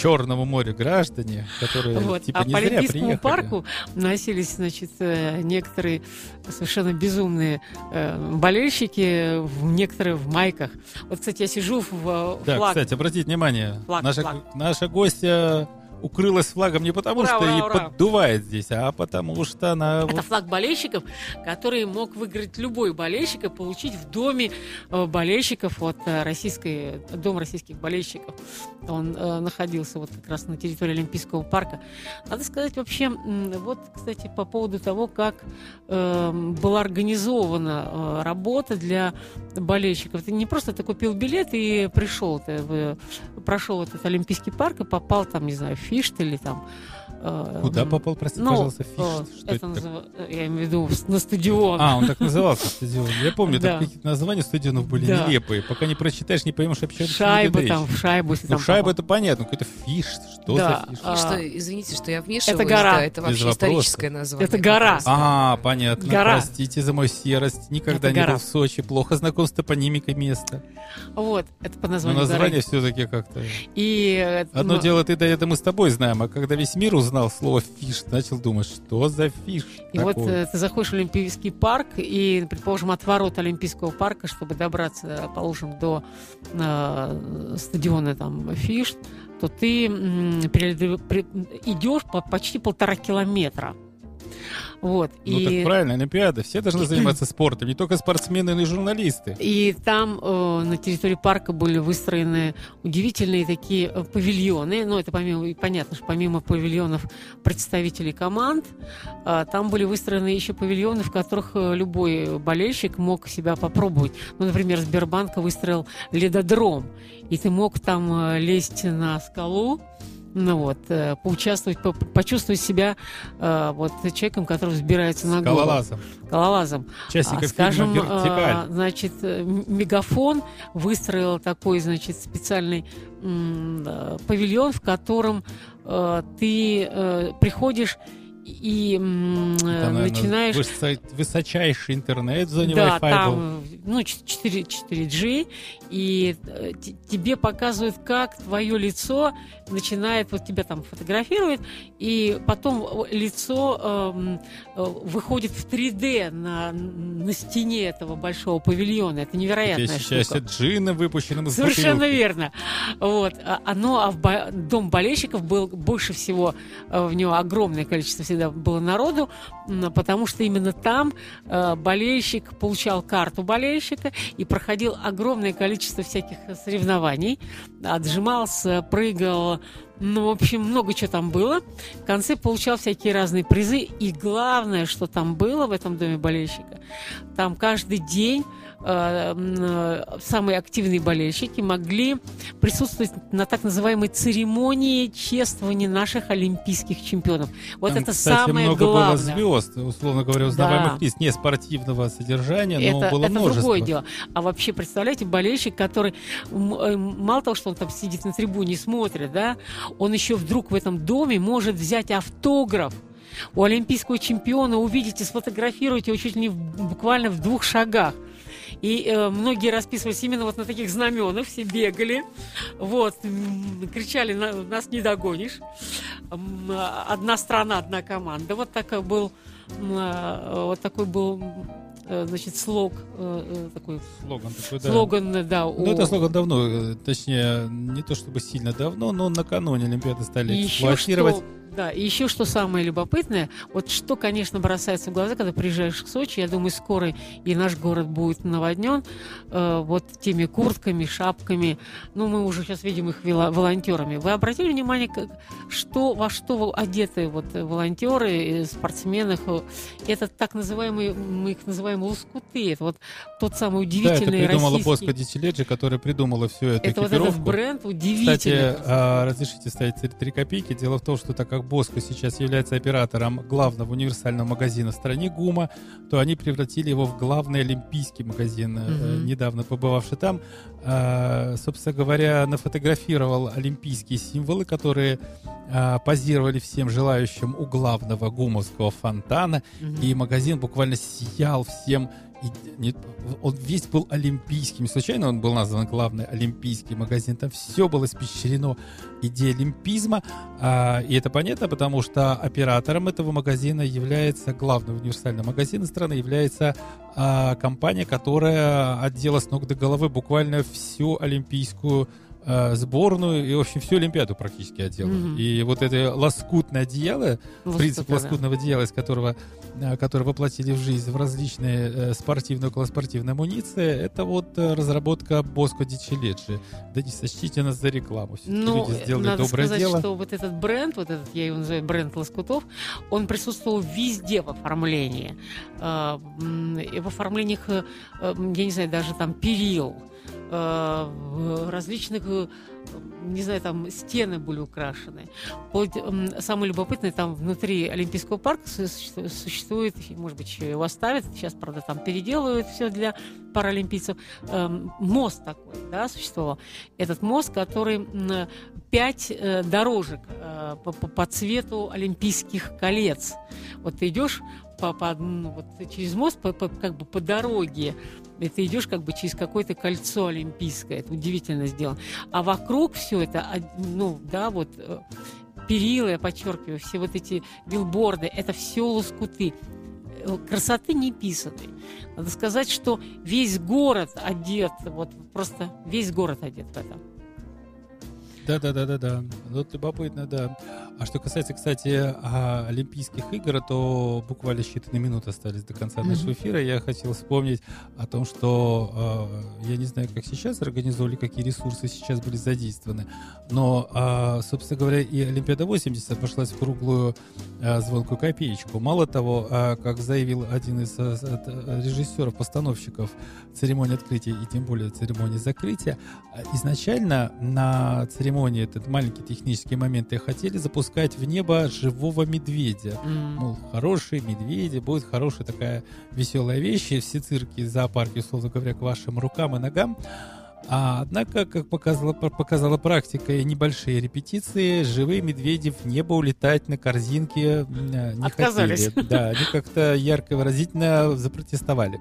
Черному морю граждане, которые Вот. типа а не по зря Олимпийскому приехали. парку носились, значит, э, некоторые совершенно безумные э, болельщики, в- некоторые в майках. Вот, кстати, я сижу в э, Да, флаг. кстати, обратите внимание, Флаг, наша, флаг. наша гостья укрылась флагом не потому, Ура, что ура, ей ура. поддувает здесь, а потому что она... Это вот- флаг болельщиков, который мог выиграть любой болельщик и получить в доме э, болельщиков, вот э, российской, дом российских болельщиков. Он э, находился вот как раз на территории Олимпийского парка. Надо сказать вообще, вот, кстати, по поводу того, как э, была организована э, работа для болельщиков. Ты не просто ты купил билет и пришел, ты в- прошел этот Олимпийский парк и попал там, не знаю, в Фишт или там Куда м, попал, простите, ну, пожалуйста, э, Фишт? Что это это такое? называ- я имею в виду на стадион. А, он так назывался, стадион. Я помню, Да. там какие-то названия стадионов были Да. нелепые. Пока не прочитаешь, не поймешь вообще, идет там, в шайбу, если Ну, там шайба попал. это понятно, какой-то фиш. Что Да, за фиш? а, что, извините, что я вмешиваюсь, гора. да, это Без вообще вопроса. историческое название. Это гора. А, понятно. Гора. Простите за мою серость. Никогда Это не гора. был в Сочи. Плохо знаком с топонимикой места. Вот, это по Но названию горы. название все-таки как-то... И, э, Одно ну, дело, ты да это мы с тобой знаем, а когда весь мир узнал слово фиш, начал думать, что за фиш И вот такой? э, ты заходишь в Олимпийский парк, и, предположим, от ворот Олимпийского парка, чтобы добраться, положим, до э, стадиона там Фиш, то ты при- идешь по почти полтора километра. Вот. Ну и... так правильно, Олимпиада. Все должны заниматься спортом, не только спортсмены, но и журналисты. И там э, на территории парка были выстроены удивительные такие э, павильоны. Ну, это помимо, понятно, что помимо павильонов представителей команд, э, там были выстроены еще павильоны, в которых э, любой болельщик мог себя попробовать. Ну, например, Сбербанк выстроил ледодром, и ты мог там э, лезть на скалу, ну вот, э, поучаствовать, по- почувствовать себя э, вот человеком, который взбирается на гору. Скалолазом. Скалолазом. Частиков А, скажем, фильма значит, э, м- Мегафон выстроил такой, значит, специальный павильон, в котором ты приходишь и Там, наверное, начинаешь... высо- высочайший интернет в зоне Да, Wi-Fi там, ну, 4, 4G, и э, тебе показывают, как твое лицо начинает, вот тебя там фотографирует, и потом лицо эм, э, выходит в 3D на, на стене этого большого павильона. Это невероятная ощущаешься штука. джином, выпущенным из Совершенно бутылки. верно. Вот. А, Оно, а в бо- дом болельщиков был больше всего, э, в него огромное количество всегда было народу, потому что именно там болельщик получал карту болельщика и проходил огромное количество всяких соревнований, отжимался, прыгал, ну, в общем, много чего там было. В конце получал всякие разные призы. И главное, что там было в этом доме болельщика, там каждый день самые активные болельщики могли присутствовать на так называемой церемонии чествования наших олимпийских чемпионов. Вот Там, это кстати, самое много главное. было звезд, условно говоря, узнаваемых Да. лиц. Не спортивного содержания, но это, было это множество. другое дело. А вообще, представляете, болельщик, который э, мало того, что он там сидит на трибуне и смотрит, да, он еще вдруг в этом доме может взять автограф у олимпийского чемпиона, сфотографировать его чуть ли не в- буквально в двух шагах. И э, многие расписывались именно вот на таких знаменах, все бегали, вот, кричали, «На- нас не догонишь. Одна страна, одна команда. Вот такой был, э, вот такой был, э, значит, слог, э, такой Слоган такой, да. слоган, да. Ну, у- это слоган давно, точнее, не то чтобы сильно давно, но накануне Олимпиады стали эксплуатировать. что, да, и еще что самое любопытное, вот что, конечно, бросается в глаза, когда приезжаешь к Сочи, я думаю, скоро и наш город будет наводнен э, вот теми куртками, шапками, ну, мы уже сейчас видим их волонтерами. Вы обратили внимание, как, что, во что одеты вот волонтеры, э, спортсмены? Это так называемые, мы их называем лоскуты, это вот тот самый Да, это удивительный придумала российский... Боско Дичеледжи, которая придумала всю эту Это вот этот экипировку. бренд удивительный. Кстати, разрешите ставить три- три копейки. Дело в том, что так как Боско сейчас является оператором главного универсального магазина в стране ГУМа, то они превратили его в главный олимпийский магазин, Мгм. недавно побывавший там. А, Собственно говоря, нафотографировал олимпийские символы, которые а, позировали всем желающим у главного гумовского фонтана. Мгм. И магазин буквально сиял всем. И не- он весь был олимпийским. Случайно он был назван главный олимпийский магазин. Там все было испещрено идеей олимпизма. А, и это понятно, потому что оператором этого магазина является главный универсальный магазин страны, является а, компания, которая отдела с ног до головы буквально всю олимпийскую сборную и, в общем, всю Олимпиаду практически отдела. Мгм. И вот это лоскутное одеяло, Лоскуты, принцип да. лоскутного одеяла, из которого, э, который воплотили в жизнь в различные э, спортивные, околоспортивные амуниции, это вот э, разработка Боско Дичеледжи. Да не сочтите нас за рекламу. Всё-таки Ну, люди сделали надо доброе сказать, дело. что вот этот бренд, вот этот, я его называю бренд лоскутов, он присутствовал везде в оформлении. И в оформлениях, э, я не знаю, даже там перил, э, в различных, э, не знаю, там стены были украшены. Самое любопытное, там внутри Олимпийского парка су- су- существует, может быть, его оставят, сейчас, правда, там переделывают все для паралимпийцев, эм, мост такой, да, существовал. Этот мост, который пять э, дорожек э, по- по цвету олимпийских колец. Вот ты идешь по, по, ну, вот через мост, по, по- как бы по дороге, ты идешь как бы через какое-то кольцо олимпийское. Это удивительно сделано. А вокруг все это, а, ну, да, вот э, перила, я подчеркиваю, все вот эти билборды, это все лоскуты. Э, Красоты не писанной. Надо сказать, что весь город одет, вот просто весь город одет в это. Да, да, да, да, да. Вот любопытно, да. А что касается, кстати, а, Олимпийских игр, то буквально считанные минуты остались до конца нашего эфира. Я хотел вспомнить о том, что а, я не знаю, как сейчас организовали, какие ресурсы сейчас были задействованы, но, а, собственно говоря, и Олимпиада 80 обошлась в круглую звонкую копеечку. Мало того, как заявил один из а, от, а, режиссеров, постановщиков церемонии открытия и тем более церемонии закрытия, изначально на церемонии этот маленький технический момент и хотели запускать в небо живого медведя. Мол, хорошие медведи, будет хорошая такая веселая вещь, и все цирки, зоопарки, условно говоря, к вашим рукам и ногам. А, однако, как показала, показала практика и небольшие репетиции, живые медведи в небо улетать на корзинке э, не Отказались. хотели. Да, они как-то ярко и выразительно запротестовали.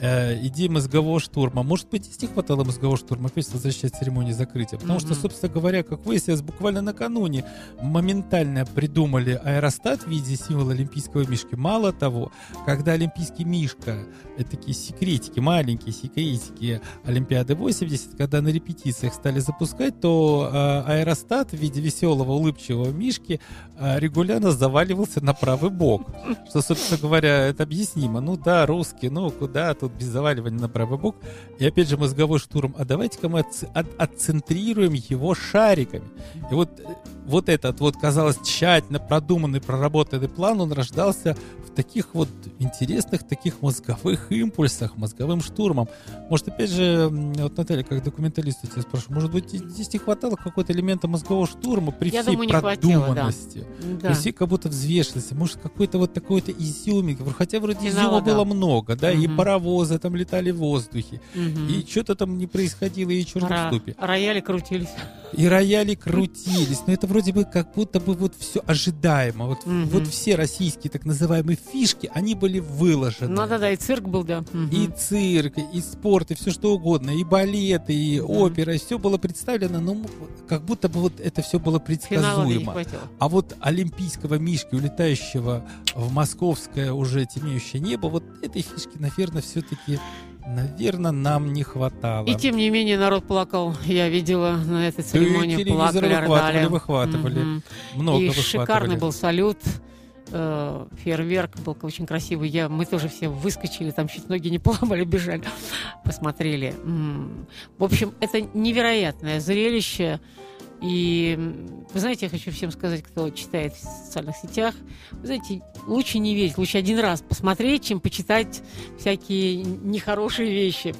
Э, идея мозгового штурма. Может быть, здесь не хватало мозгового штурма, опять возвращать церемонии закрытия. Потому что, Мгм. собственно говоря, как выяснилось, буквально накануне моментально придумали аэростат в виде символа олимпийского мишки. Мало того, когда олимпийский мишка, это такие секретики, маленькие секретики Олимпиады 80, когда на репетициях стали запускать, то э, аэростат в виде веселого улыбчивого мишки э, регулярно заваливался на правый бок. Что, собственно говоря, это объяснимо. Ну да, русские, ну куда тут без заваливания на правый бок. И опять же мозговой штурм. А давайте-ка мы отц- от- отцентрируем его шариками. И вот, э, вот этот вот, казалось, тщательно продуманный, проработанный план, он рождался в таких вот интересных таких мозговых импульсах, мозговым штурмом. Может, опять же, вот, Наталья, как документалист, я тебя спрашиваю, может быть, и здесь не хватало какого-то элемента мозгового штурма при Я всей думаю, не хватило, да. продуманности? При всей как будто взвешенности, может, какой-то вот такой-то изюминка. Хотя вроде Финала, изюма да. было много, да, и Мгм. паровозы там летали в воздухе, Мгм. и что-то там не происходило, и черт в ступе. рояли крутились. И рояли крутились, но это вроде бы как будто бы вот все ожидаемо. Вот, Мгм. вот все российские так называемые фишки, они были выложены. Ну да-да, и цирк был, да. Мгм. И цирк, и спорт, и все что угодно, и балеты, и Мгм. опера, все было представлено, но как будто бы вот это все было предсказуемо. А вот олимпийского мишки, улетающего в московское уже темнеющее небо, вот этой фишки, наверное, все-таки, наверное, нам не хватало. И тем не менее народ плакал. Я видела на этой Да церемонии. телевизоры Плакали, выхватывали, рыдали. выхватывали. Мгм. Много и выхватывали. шикарный был салют. э, Фейерверк был очень красивый. Я, мы тоже все выскочили, там чуть ноги не поломали, бежали, посмотрели. М. В общем, это невероятное зрелище. И вы знаете, я хочу всем сказать, кто читает в социальных сетях, вы знаете, лучше не верить, лучше один раз посмотреть, чем почитать всякие нехорошие вещи.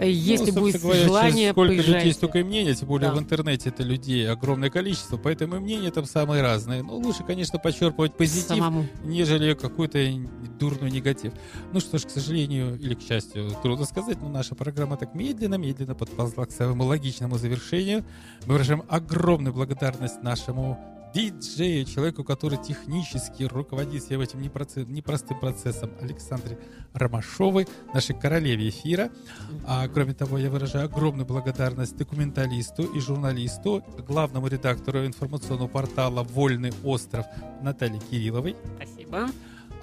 Э, Если Ну, будет говоря, желание, сколько людей, поезжайте. столько и мнений, тем более Да. в интернете это людей огромное количество, поэтому и мнения там самые разные. Но лучше, конечно, подчерпывать позитив, самому. нежели какой-то дурной негатив. Ну что ж, к сожалению или к счастью, трудно сказать, но наша программа так медленно-медленно подползла к своему логичному завершению. Мы выражаем огромную благодарность нашему диджею, человеку, который технически руководит всем этим непроце- непростым процессом, Александре Ромашовой, нашей королеве эфира. А кроме того, я выражаю огромную благодарность документалисту и журналисту, главному редактору информационного портала «Вольный остров» Наталье Кирилловой, Спасибо.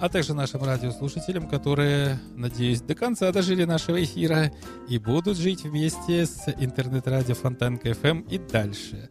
а также нашим радиослушателям, которые, надеюсь, до конца дожили нашего эфира и будут жить вместе с интернет-радио Фонтанка FM и дальше.